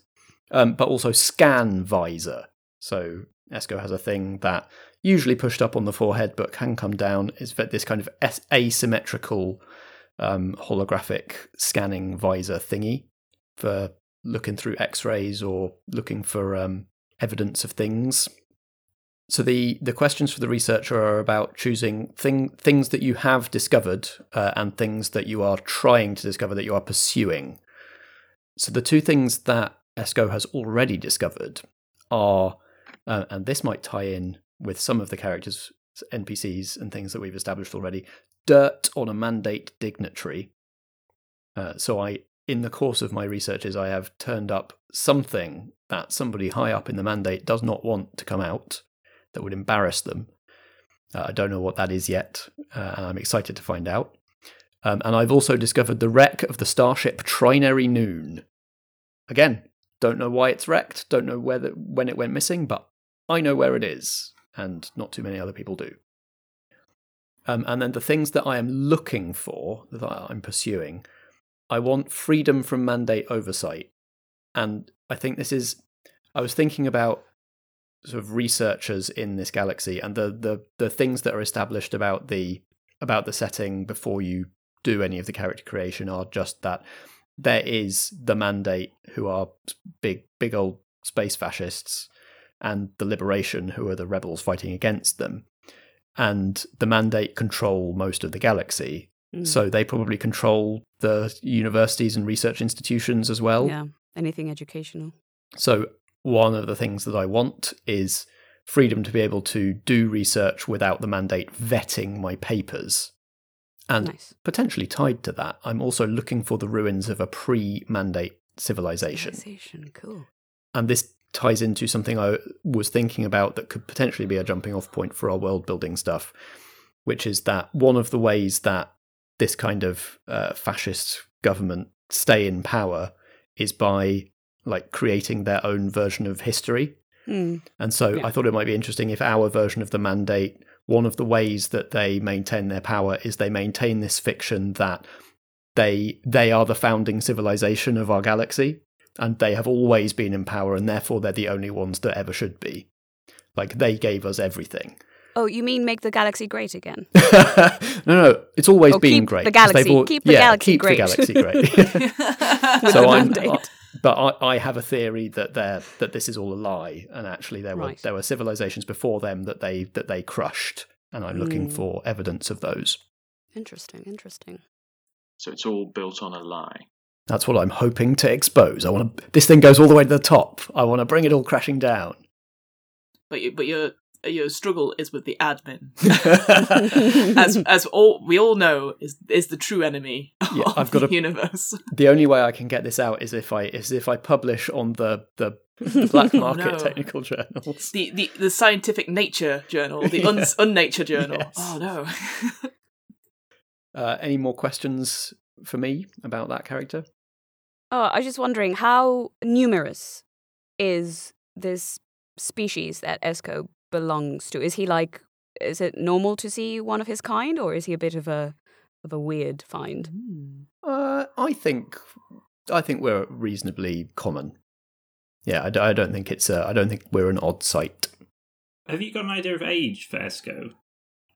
um, but also scan visor. So Esco has a thing that usually pushed up on the forehead, but can come down. Is this kind of asymmetrical um, holographic scanning visor thingy for looking through X-rays or looking for um, evidence of things. So the the questions for the researcher are about choosing thing things that you have discovered uh, and things that you are trying to discover that you are pursuing. So the two things that Esco has already discovered are, uh, and this might tie in with some of the characters, NPCs, and things that we've established already. Dirt on a mandate dignitary. Uh, so I, in the course of my researches, I have turned up something that somebody high up in the mandate does not want to come out that would embarrass them. Uh, I don't know what that is yet, uh, and I'm excited to find out. Um, and I've also discovered the wreck of the starship Trinary Noon. Again, don't know why it's wrecked, don't know whether when it went missing, but I know where it is, and not too many other people do. Um, and then the things that I am looking for, that I'm pursuing, I want freedom from mandate oversight. And I think this is, I was thinking about sort of researchers in this galaxy and the, the, the things that are established about the, about the setting before you do any of the character creation are just that there is the mandate who are big, big old space fascists and the liberation who are the rebels fighting against them. and the mandate control most of the galaxy. Mm. So they probably control the universities and research institutions as well. yeah, anything educational. So one of the things that I want is freedom to be able to do research without the mandate vetting my papers. And nice. potentially tied to that, I'm also looking for the ruins of a pre-mandate civilization. Civilization, Cool. And this ties into something I was thinking about that could potentially be a jumping off point for our world building stuff, which is that one of the ways that this kind of uh, fascist government stay in power is by like creating their own version of history. Hmm. And so Yeah. I thought it might be interesting if our version of the mandate, one of the ways that they maintain their power is they maintain this fiction that they they are the founding civilization of our galaxy and they have always been in power and therefore they're the only ones that ever should be. Like they gave us everything. Oh, you mean make the galaxy great again? no, no, it's always Or been keep great. the 'cause they've galaxy- keep the yeah, galaxy keep great. the galaxy great. So I'm, mandate. I- but I, I have a theory that they're that this is all a lie, and actually there were there were civilizations before them that they that they crushed, and I'm looking Mm. for evidence of those. Interesting, interesting. So it's all built on a lie. That's what I'm hoping to expose. I want to. This thing goes all the way to the top. I want to bring it all crashing down. But you, but your your struggle is with the admin, as as all we all know is is the true enemy Yeah, of I've got the a- universe. the only way I can get this out is if I is if I publish on the the, the black market no. technical journals. The, the the scientific nature journal, the un, Yeah. unnature journal. Yes. Oh no. Uh, any more questions for me about that character? Oh, I was just wondering how numerous is this species that Esco belongs to? Is he like is it normal to see one of his kind or is he a bit of a of a weird find? Uh, I think I think we're reasonably common. Yeah, I don't think it's a, I don't think we're an odd sight. Have you got an idea of age for Esco?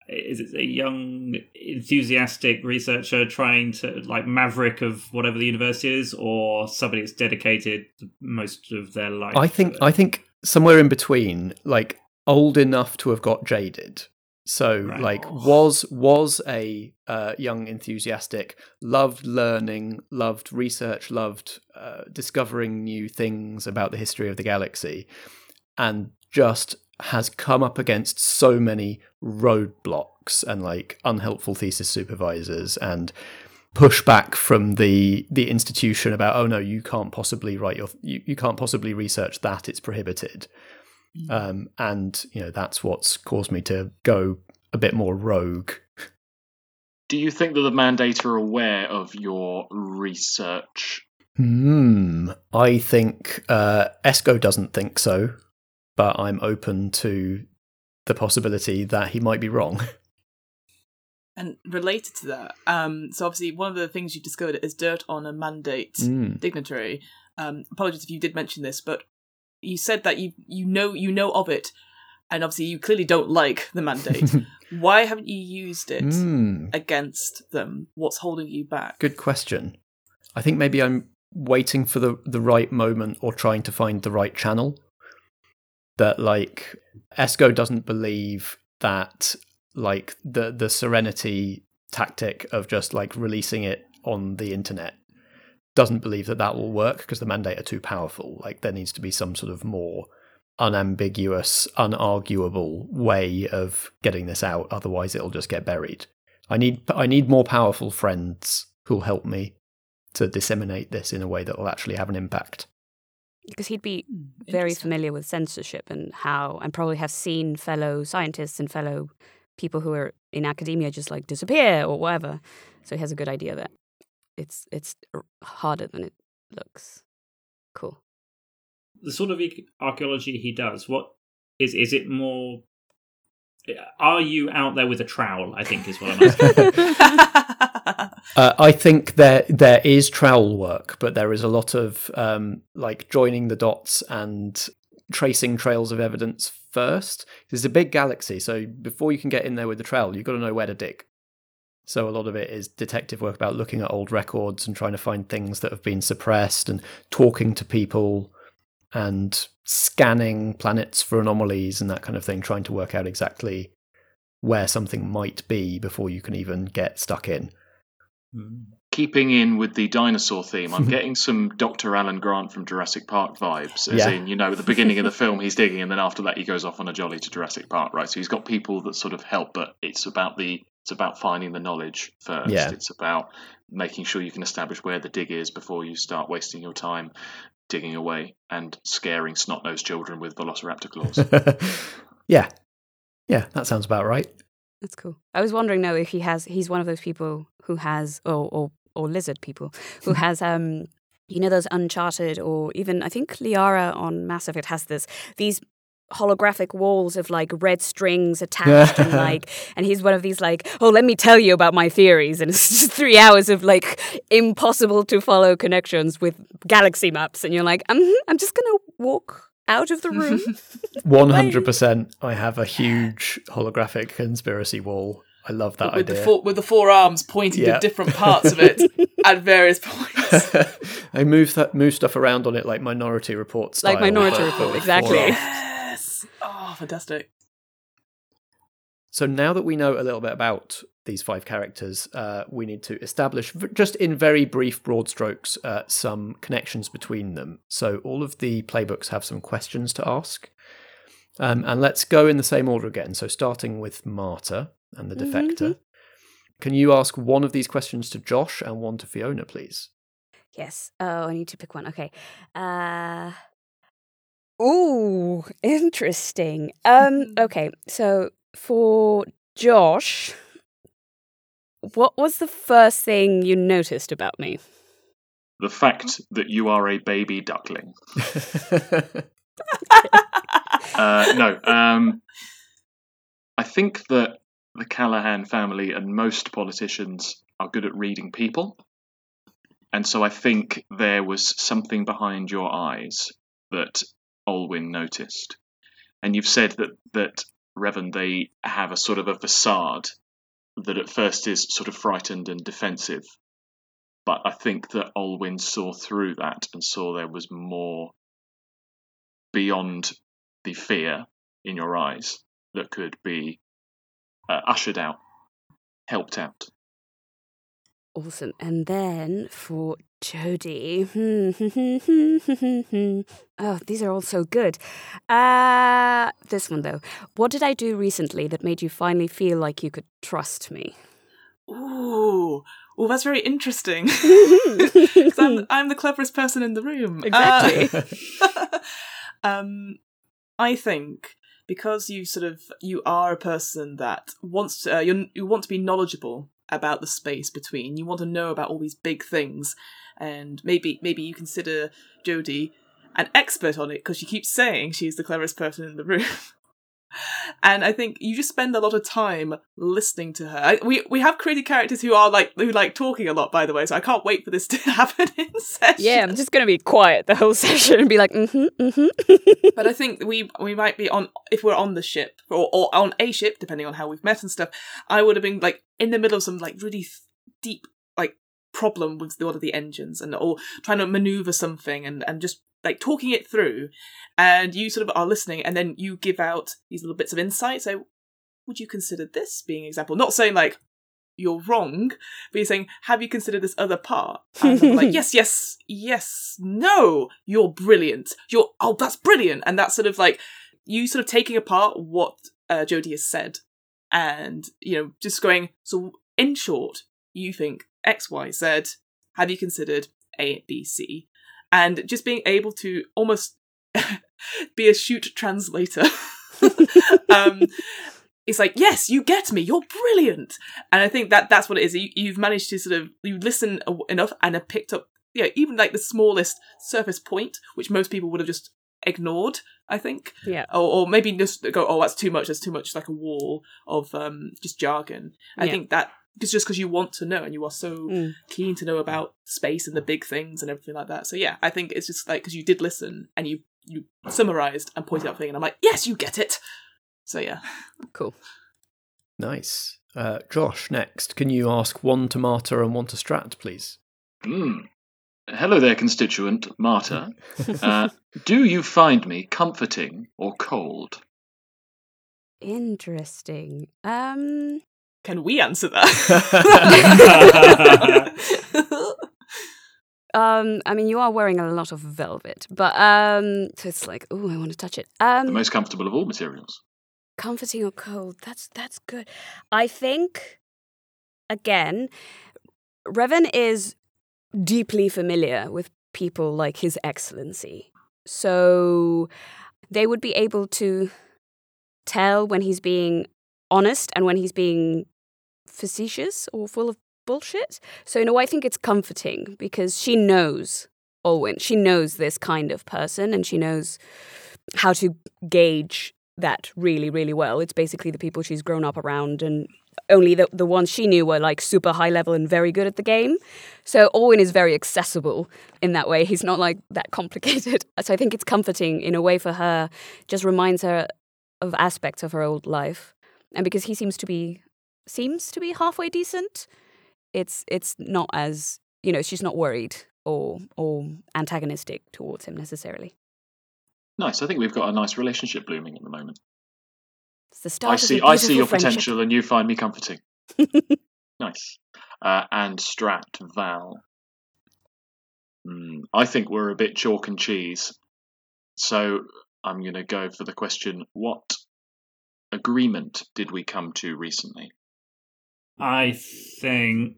Is it a young, enthusiastic researcher trying to, like, maverick of whatever the university is, or somebody that's dedicated most of their life? I think? I think somewhere in between, like old enough to have got jaded. So Right. like was was a uh, young enthusiastic, loved learning, loved research, loved uh, discovering new things about the history of the galaxy, and just has come up against so many roadblocks and like unhelpful thesis supervisors and pushback from the the institution about oh no you can't possibly write your you, you can't possibly research that it's prohibited um and you know that's what's caused me to go a bit more rogue Do you think that the mandate are aware of your research? hmm i think uh esco doesn't think so but i'm open to the possibility that he might be wrong And related to that, um, so obviously one of the things you discovered is dirt on a mandate Mm. dignitary. Um, apologies if you did mention this, but you said that you you know you know of it, and obviously you clearly don't like the mandate. Why haven't you used it Hmm. against them? What's holding you back? Good question. I think maybe I'm waiting for the the right moment or trying to find the right channel. That like Esco doesn't believe that like the the serenity tactic of just like releasing it on the internet doesn't believe that that will work because the mandate are too powerful. Like there needs to be some sort of more unambiguous, unarguable way of getting this out. Otherwise, it'll just get buried. I need I need more powerful friends who'll help me to disseminate this in a way that will actually have an impact. Because he'd be Hmm, very familiar with censorship and how, and probably have seen fellow scientists and fellow people who are in academia just like disappear or whatever. So he has a good idea that it's it's harder than it looks. Cool. the sort of archaeology he does. What is is it more? Are you out there with a trowel? I think is what I'm asking. Uh, I think there there is trowel work, but there is a lot of um, like joining the dots and tracing trails of evidence first. It's a big galaxy, so before you can get in there with the trowel, you've got to know where to dig. So a lot of it is detective work about looking at old records and trying to find things that have been suppressed and talking to people and scanning planets for anomalies and that kind of thing, trying to work out exactly where something might be before you can even get stuck in. Keeping in with the dinosaur theme, I'm getting some Dr. Alan Grant from Jurassic Park vibes. As Yeah. in, you know, at the beginning of the film, he's digging, and then after that, he goes off on a jolly to Jurassic Park, right? So he's got people that sort of help, but it's about the it's about finding the knowledge first. Yeah. It's about making sure you can establish where the dig is before you start wasting your time digging away and scaring snot-nosed children with Velociraptor claws. yeah. Yeah, that sounds about right. That's cool. I was wondering though if he has he's one of those people who has or or, or lizard people who has um you know those uncharted or even I think Liara on Mass Effect has this these holographic walls of like red strings attached and like and he's one of these like oh let me tell you about my theories and it's just three hours of like impossible to follow connections with galaxy maps and you're like i'm i'm just gonna walk out of the room 100% I have a huge holographic conspiracy wall. I love that with idea. the four with the four arms pointing Yeah. to different parts of it at various points. I move that move stuff around on it like Minority Report style. Like Minority but Report, with exactly. Four Oh, fantastic. So now that we know a little bit about these five characters, uh, we need to establish, just in very brief, broad strokes, uh, some connections between them. So all of the playbooks have some questions to ask. Um, and let's go in the same order again. So starting with Marta and the defector. Can you ask one of these questions to Josh and one to Fiona, please? Yes. Oh, I need to pick one. Okay. Uh Ooh, interesting. Um okay. So for Josh, what was the first thing you noticed about me? the fact that you are a baby duckling. Uh, no, um, I think that the Callahan family and most politicians are good at reading people. And so I think there was something behind your eyes that Olwyn noticed. And you've said that, that Revan, they have a sort of a facade that at first is sort of frightened and defensive. But I think that Olwyn saw through that and saw there was more beyond the fear in your eyes that could be uh, ushered out, helped out. Awesome. And then for Jodie. oh, these are all so good. Uh this one though. What did I do recently that made you finally feel like you could trust me? Ooh. Oh, that's very interesting. I'm, I'm the cleverest person in the room. Exactly. Uh, um, I think because you sort of you are a person that wants to, uh, you you want to be knowledgeable about the space between. You want to know about all these big things, and maybe maybe you consider Jodie an expert on it because she keeps saying she's the cleverest person in the room. And I think you just spend a lot of time listening to her. I, we we have created characters who are like who like talking a lot, by the way. So I can't wait for this to happen in session. yeah, I'm just gonna be quiet the whole session and be like, mm-hmm, mm-hmm. but I think we we might be on if we're on the ship or, or on a ship, depending on how we've met and stuff. I would have been like in the middle of some like really th- deep like problem with one of the engines and or trying to maneuver something and and just like talking it through, and you sort of are listening, and then you give out these little bits of insight. So, would you consider this being an example? Not saying like you're wrong, but you're saying, have you considered this other part? And I'm like, yes, yes, yes, no, you're brilliant. You're, oh, that's brilliant. And that's sort of like you sort of taking apart what uh, Jodie has said and, you know, just going, so in short, you think X, Y, Z, have you considered A, B, C? And just being able to almost be a shoot translator. um, it's like, yes, you get me. You're brilliant. And I think that that's what it is. You, you've managed to sort of you listen enough and have picked up, yeah, even like the smallest surface point, which most people would have just ignored. I think, Yeah. or, or maybe just go, oh, that's too much. That's too much, like a wall of um just jargon. I Yeah. think that it's just because you want to know and you are so Mm. keen to know about space and the big things and everything like that. So yeah, I think it's just like because you did listen and you you summarized and pointed out thing, and I'm like, yes, you get it. So yeah. Cool. Nice. Uh, Josh, next. Can you ask one to Marta and one to Strat, please? Mm. Hello there, constituent, Marta. Uh, do you find me comforting or cold? Interesting. Um. Can we answer that? um, I mean, you are wearing a lot of velvet, but um, so it's like, oh, I want to touch it. Um, The most comfortable of all materials. comforting or cold that's that's good i think again revan is deeply familiar with people like his excellency so they would be able to tell when he's being honest and when he's being facetious or full of bullshit so in a way i think it's comforting because she knows Olwyn. She knows this kind of person and she knows how to gauge that really, really well. It's basically the people she's grown up around, and only the, the ones she knew were like super high level and very good at the game. So Olwyn is very accessible in that way. He's not like that complicated. So I think it's comforting in a way for her, just reminds her of aspects of her old life. And because he seems to be seems to be halfway decent, it's it's not as you know, she's not worried or or antagonistic towards him necessarily. Nice. I think we've got a nice relationship blooming at the moment. It's the start I of see. I see your friendship. potential, and you find me comforting. nice. Uh, and Strat Val. Hmm, I think we're a bit chalk and cheese. So I'm going to go for the question: What agreement did we come to recently? I think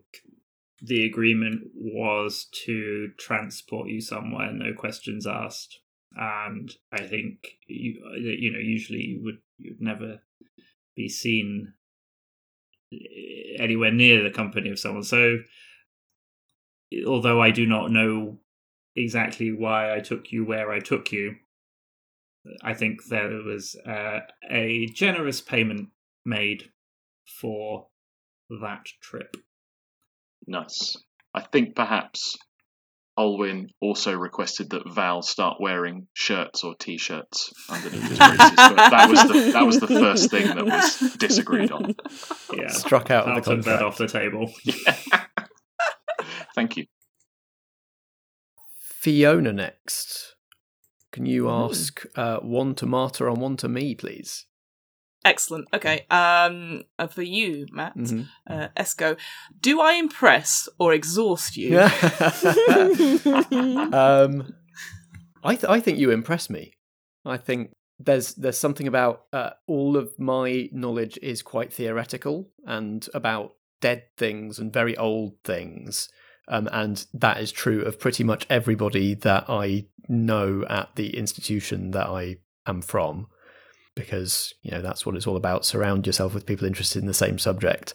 the agreement was to transport you somewhere, no questions asked. And I think you, you know, usually you would you'd never be seen anywhere near the company of someone. So, although I do not know exactly why I took you where I took you, I think there was uh, a generous payment made for that trip. Nice. I think perhaps Olwyn also requested that Val start wearing shirts or t-shirts underneath his braces, but that was the that was the first thing that was disagreed on. Yeah, Struck out of the took that off the table. Yeah. Thank you. Fiona next. Can you ask uh, one to Marta and one to me, please? Excellent. Okay. Um, uh, for you, Matt, Mhm. uh, Esco, do I impress or exhaust you? um, I th- I think you impress me. I think there's there's something about uh, all of my knowledge is quite theoretical and about dead things and very old things, um, and that is true of pretty much everybody that I know at the institution that I am from, because you know that's what it's all about. Surround yourself with people interested in the same subject.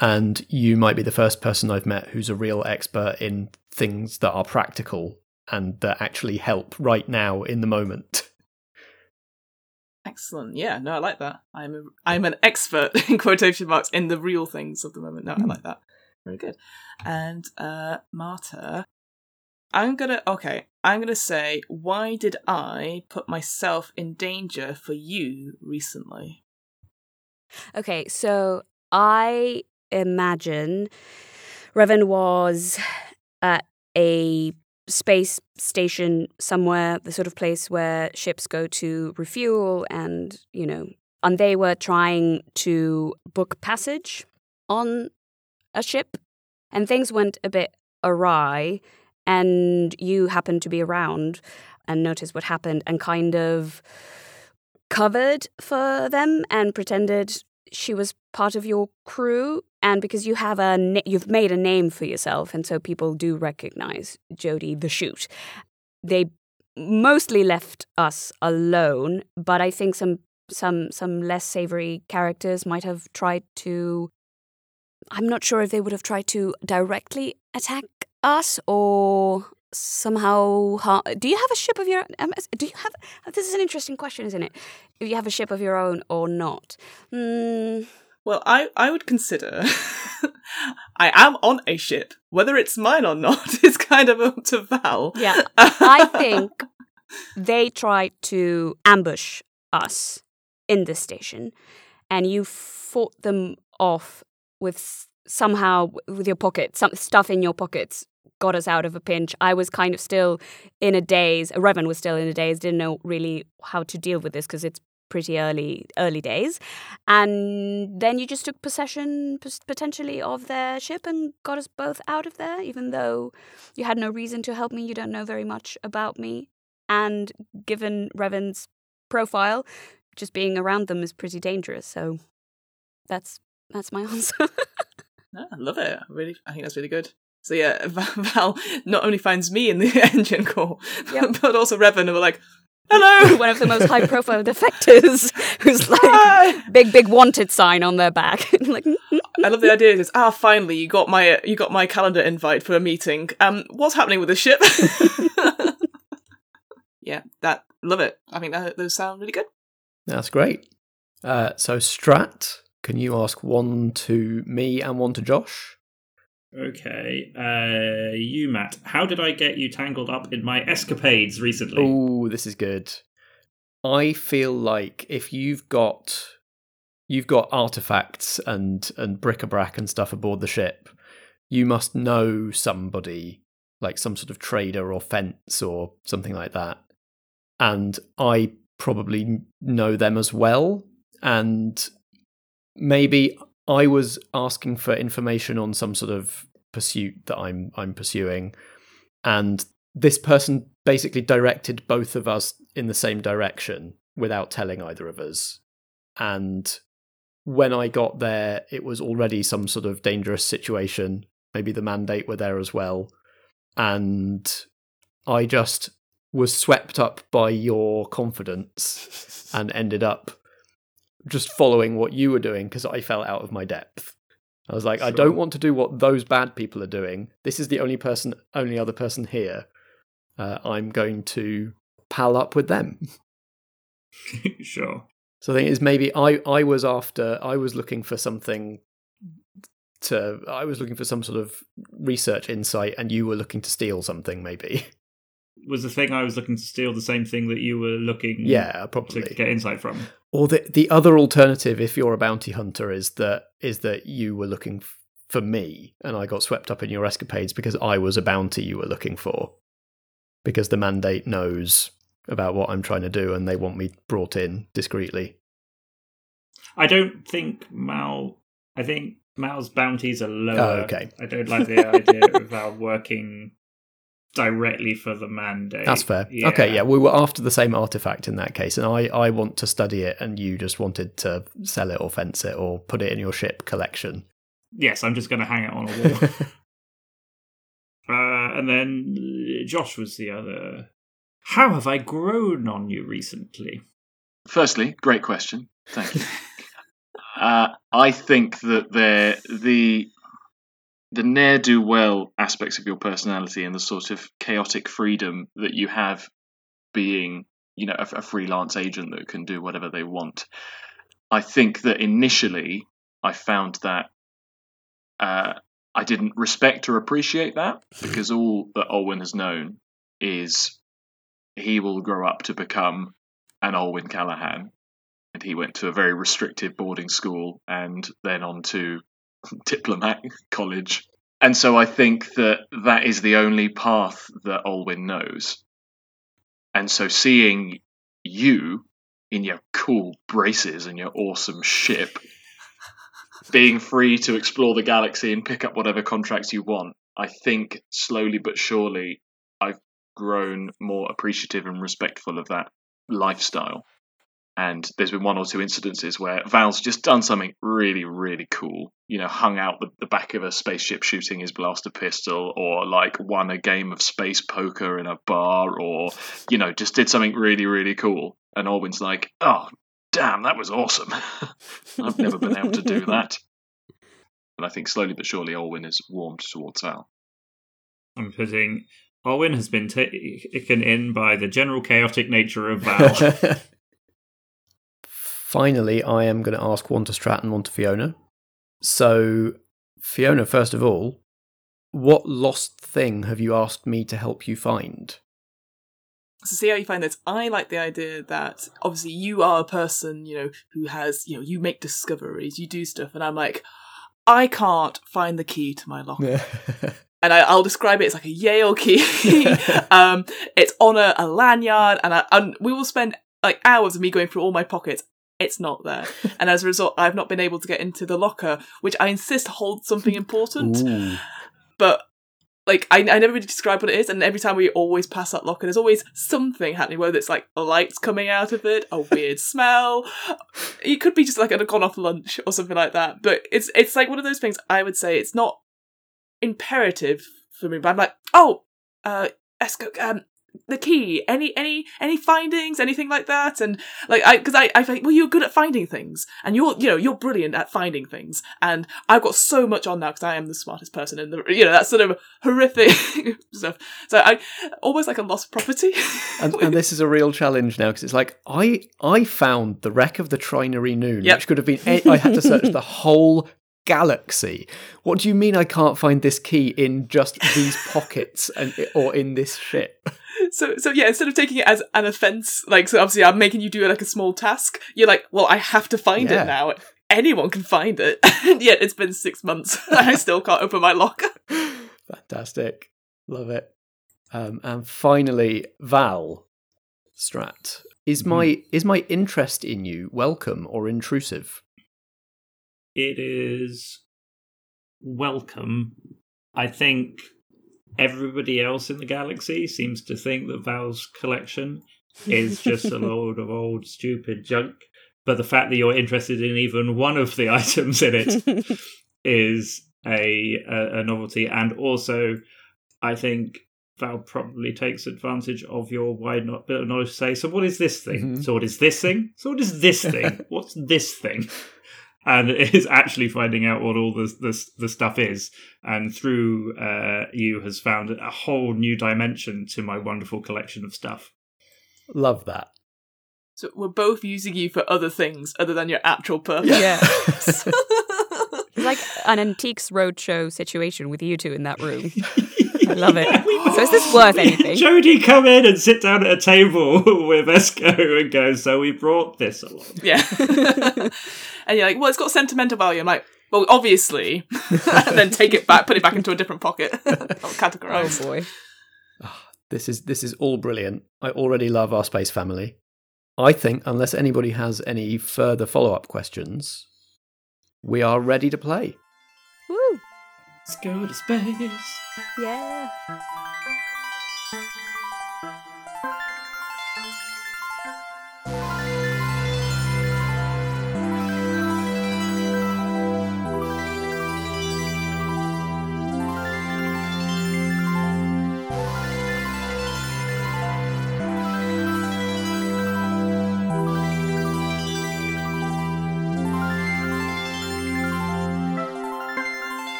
And you might be the first person I've met who's a real expert in things that are practical and that actually help right now in the moment. Excellent. Yeah. No, I like that. I'm a, I'm an expert in quotation marks in the real things of the moment. No, I like that. Very good. And uh, Marta, I'm gonna okay. I'm gonna say, why did I put myself in danger for you recently? Okay, so I imagine Revan was at a space station somewhere, the sort of place where ships go to refuel and, you know, and they were trying to book passage on a ship and things went a bit awry and you happened to be around and noticed what happened and kind of covered for them and pretended she was part of your crew. And because you have a you've made a name for yourself and so people do recognize Jodie the Shute. They mostly left us alone but i think some some some less savory characters might have tried to i'm not sure if they would have tried to directly attack us or somehow har- do you have a ship of your um, do you have this is an interesting question isn't it if you have a ship of your own or not mm, Well, I, I would consider I am on a ship. Whether it's mine or not is kind of up to Val. yeah i think they tried to ambush us in the station and you fought them off with somehow with your pocket some stuff in your pockets got us out of a pinch i was kind of still in a daze revan was still in a daze didn't know really how to deal with this because it's pretty early early days, and then you just took possession potentially of their ship and got us both out of there, even though you had no reason to help me. You don't know very much about me, and given Revan's profile, just being around them is pretty dangerous. So that's that's my answer. I love it. Really, I think that's really good. So yeah, Val not only finds me in the engine core, yep. but also Revan, and we're like, "Hello!" One of the most high-profile defectors, who's like Hi. big, big wanted sign on their back. like, I love the idea. Is ah, finally you got my you got my calendar invite for a meeting. Um, what's happening with the ship? yeah, that love it. I think that, those sound really good. That's great. Uh, so Strat, can you ask one to me and one to Josh? Okay. Uh, you, Matt, how did I get you tangled up in my escapades recently? Oh, this is good. I feel like if you've got you've got artifacts and and bric-a-brac and stuff aboard the ship, you must know somebody like some sort of trader or fence or something like that. And I probably know them as well and maybe I was asking for information on some sort of pursuit that I'm I'm pursuing, and this person basically directed both of us in the same direction without telling either of us. And when I got there, it was already some sort of dangerous situation. Maybe the mandate were there as well, and I just was swept up by your confidence and ended up just following what you were doing because I fell out of my depth. I was like, sure. I don't want to do what those bad people are doing. This is the only person, only other person here. Uh, I'm going to pal up with them. sure. So the thing is, maybe I, I was after, I was looking for something to, I was looking for some sort of research insight, and you were looking to steal something, maybe. Was the thing I was looking to steal the same thing that you were looking? Yeah, probably to get insight from. Or the the other alternative, if you're a bounty hunter, is that is that you were looking f- for me, and I got swept up in your escapades because I was a bounty you were looking for. Because the mandate knows about what I'm trying to do, and they want me brought in discreetly. I don't think Mal. I think Mal's bounties are lower. Oh, okay. I don't like the idea of Mal working directly for the mandate. That's fair. Yeah. Okay, yeah, we were after the same artifact in that case, and I, I want to study it, and you just wanted to sell it or fence it or put it in your ship collection. Yes, I'm just going to hang it on a wall. uh, and then Josh was the other. How have I grown on you recently? Firstly, great question. Thank you. uh, I think that the the ne'er do well aspects of your personality and the sort of chaotic freedom that you have being, you know, a, a freelance agent that can do whatever they want. I think that initially I found that uh, I didn't respect or appreciate that because all that Olwyn has known is he will grow up to become an Olwyn Callahan. And he went to a very restrictive boarding school and then on to diplomat college. And so I think that that is the only path that Olwyn knows. And so seeing you in your cool braces and your awesome ship, being free to explore the galaxy and pick up whatever contracts you want, I think slowly but surely I've grown more appreciative and respectful of that lifestyle. And there's been one or two incidences where Val's just done something really, really cool. You know, hung out the, the back of a spaceship shooting his blaster pistol, or like won a game of space poker in a bar, or, you know, just did something really, really cool. And Olwyn's like, oh, damn, that was awesome. I've never been able to do that. And I think slowly but surely Olwyn is warmed towards Val. I'm putting Olwyn has been taken in by the general chaotic nature of Val. Finally, I am going to ask one to Strat and one to Fiona. So, Fiona, first of all, what lost thing have you asked me to help you find? So see how you find this. I like the idea that obviously you are a person, you know, who has, you know, you make discoveries, you do stuff, and I'm like, I can't find the key to my locker. and I, will describe it as like a Yale key. um, it's on a, a lanyard, and, I, and we will spend like hours of me going through all my pockets. It's not there, and as a result, I've not been able to get into the locker, which I insist holds something important. Ooh. But like I, I never really describe what it is, and every time we always pass that locker, there's always something happening, whether it's like lights coming out of it, a weird smell. It could be just like a gone off lunch or something like that. But it's it's like one of those things. I would say it's not imperative for me, but I'm like, oh, uh, Esco, um, the key any any any findings anything like that and like i because i i think well you're good at finding things and you're you know you're brilliant at finding things and i've got so much on now because i am the smartest person in the you know that sort of horrific stuff so i almost like a lost property And, and this is a real challenge now because it's like I I found the wreck of the Trinary Noon, Yep. which could have been. i had to search the whole galaxy. What do you mean I can't find this key in just these pockets and or in this ship? so so yeah instead of taking it as an offense like so obviously i'm making you do like a small task you're like well i have to find Yeah. it now anyone can find it and yet it's been six months and i still can't open my locker Fantastic, love it. Um, and finally, Val Strat. Is my is my interest in you welcome or intrusive? It is welcome. I think everybody else in the galaxy seems to think that Val's collection is just a load of old stupid junk. But the fact that you're interested in even one of the items in it is a, a, a novelty, and also I think Val probably takes advantage of your wide bit of knowledge to say, so what is this thing? Mhm. So what is this thing? So what is this thing? What's this thing? And it is actually finding out what all the the, the stuff is, and through uh, you has found a whole new dimension to my wonderful collection of stuff. Love that. so we're both using you for other things other than your actual purpose Yeah. It's like an antiques roadshow situation with you two in that room. I love it. So is this worth anything? Jodie, come in and sit down at a table with Esco and go, so we brought this along. Yeah. And you're like, well, it's got sentimental value. I'm like, well, obviously. and then take it back, put it back into a different pocket. I'll Oh categorize. boy. Ah, this is this is all brilliant. I already love our space family. I think unless anybody has any further follow-up questions, we are ready to play. Woo. Let's go to space. Yeah.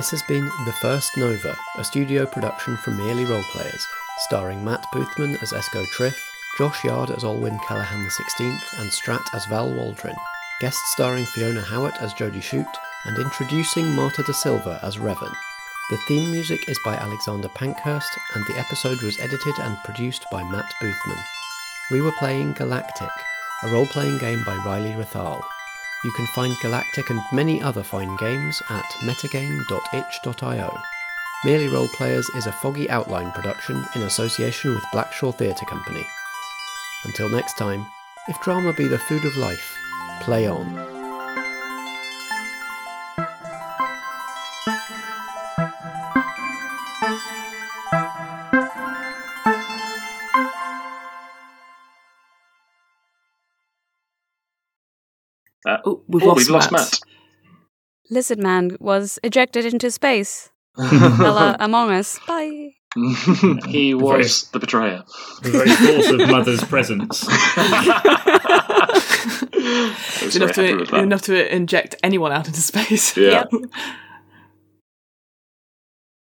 This has been The First Nova, a studio production from Merely Roleplayers, starring Matt Boothman as Esco Triff, Josh Yard as Olwyn Callahan XVI, and Strat as Val Waldrin, guest starring Fiona Howard as Jodie Shute, and introducing Marta da Silva as Revan. The theme music is by Alexander Pankhurst, and the episode was edited and produced by Matt Boothman. We were playing Galactic, a role playing game by Riley Rethal. You can find Galactic and many other fine games at metagame.itch.io. Merely Role Players is a foggy outline production in association with Blackshaw Theatre Company. Until next time, if drama be the food of life, play on. Oh, we've oh, lost we've lost Matt. Matt. Lizard Man was ejected into space. Hello, Among Us. Bye. he was the betrayer. The very thought of Mother's presence. I was enough to enough to inject anyone out into space. Yeah. Yep.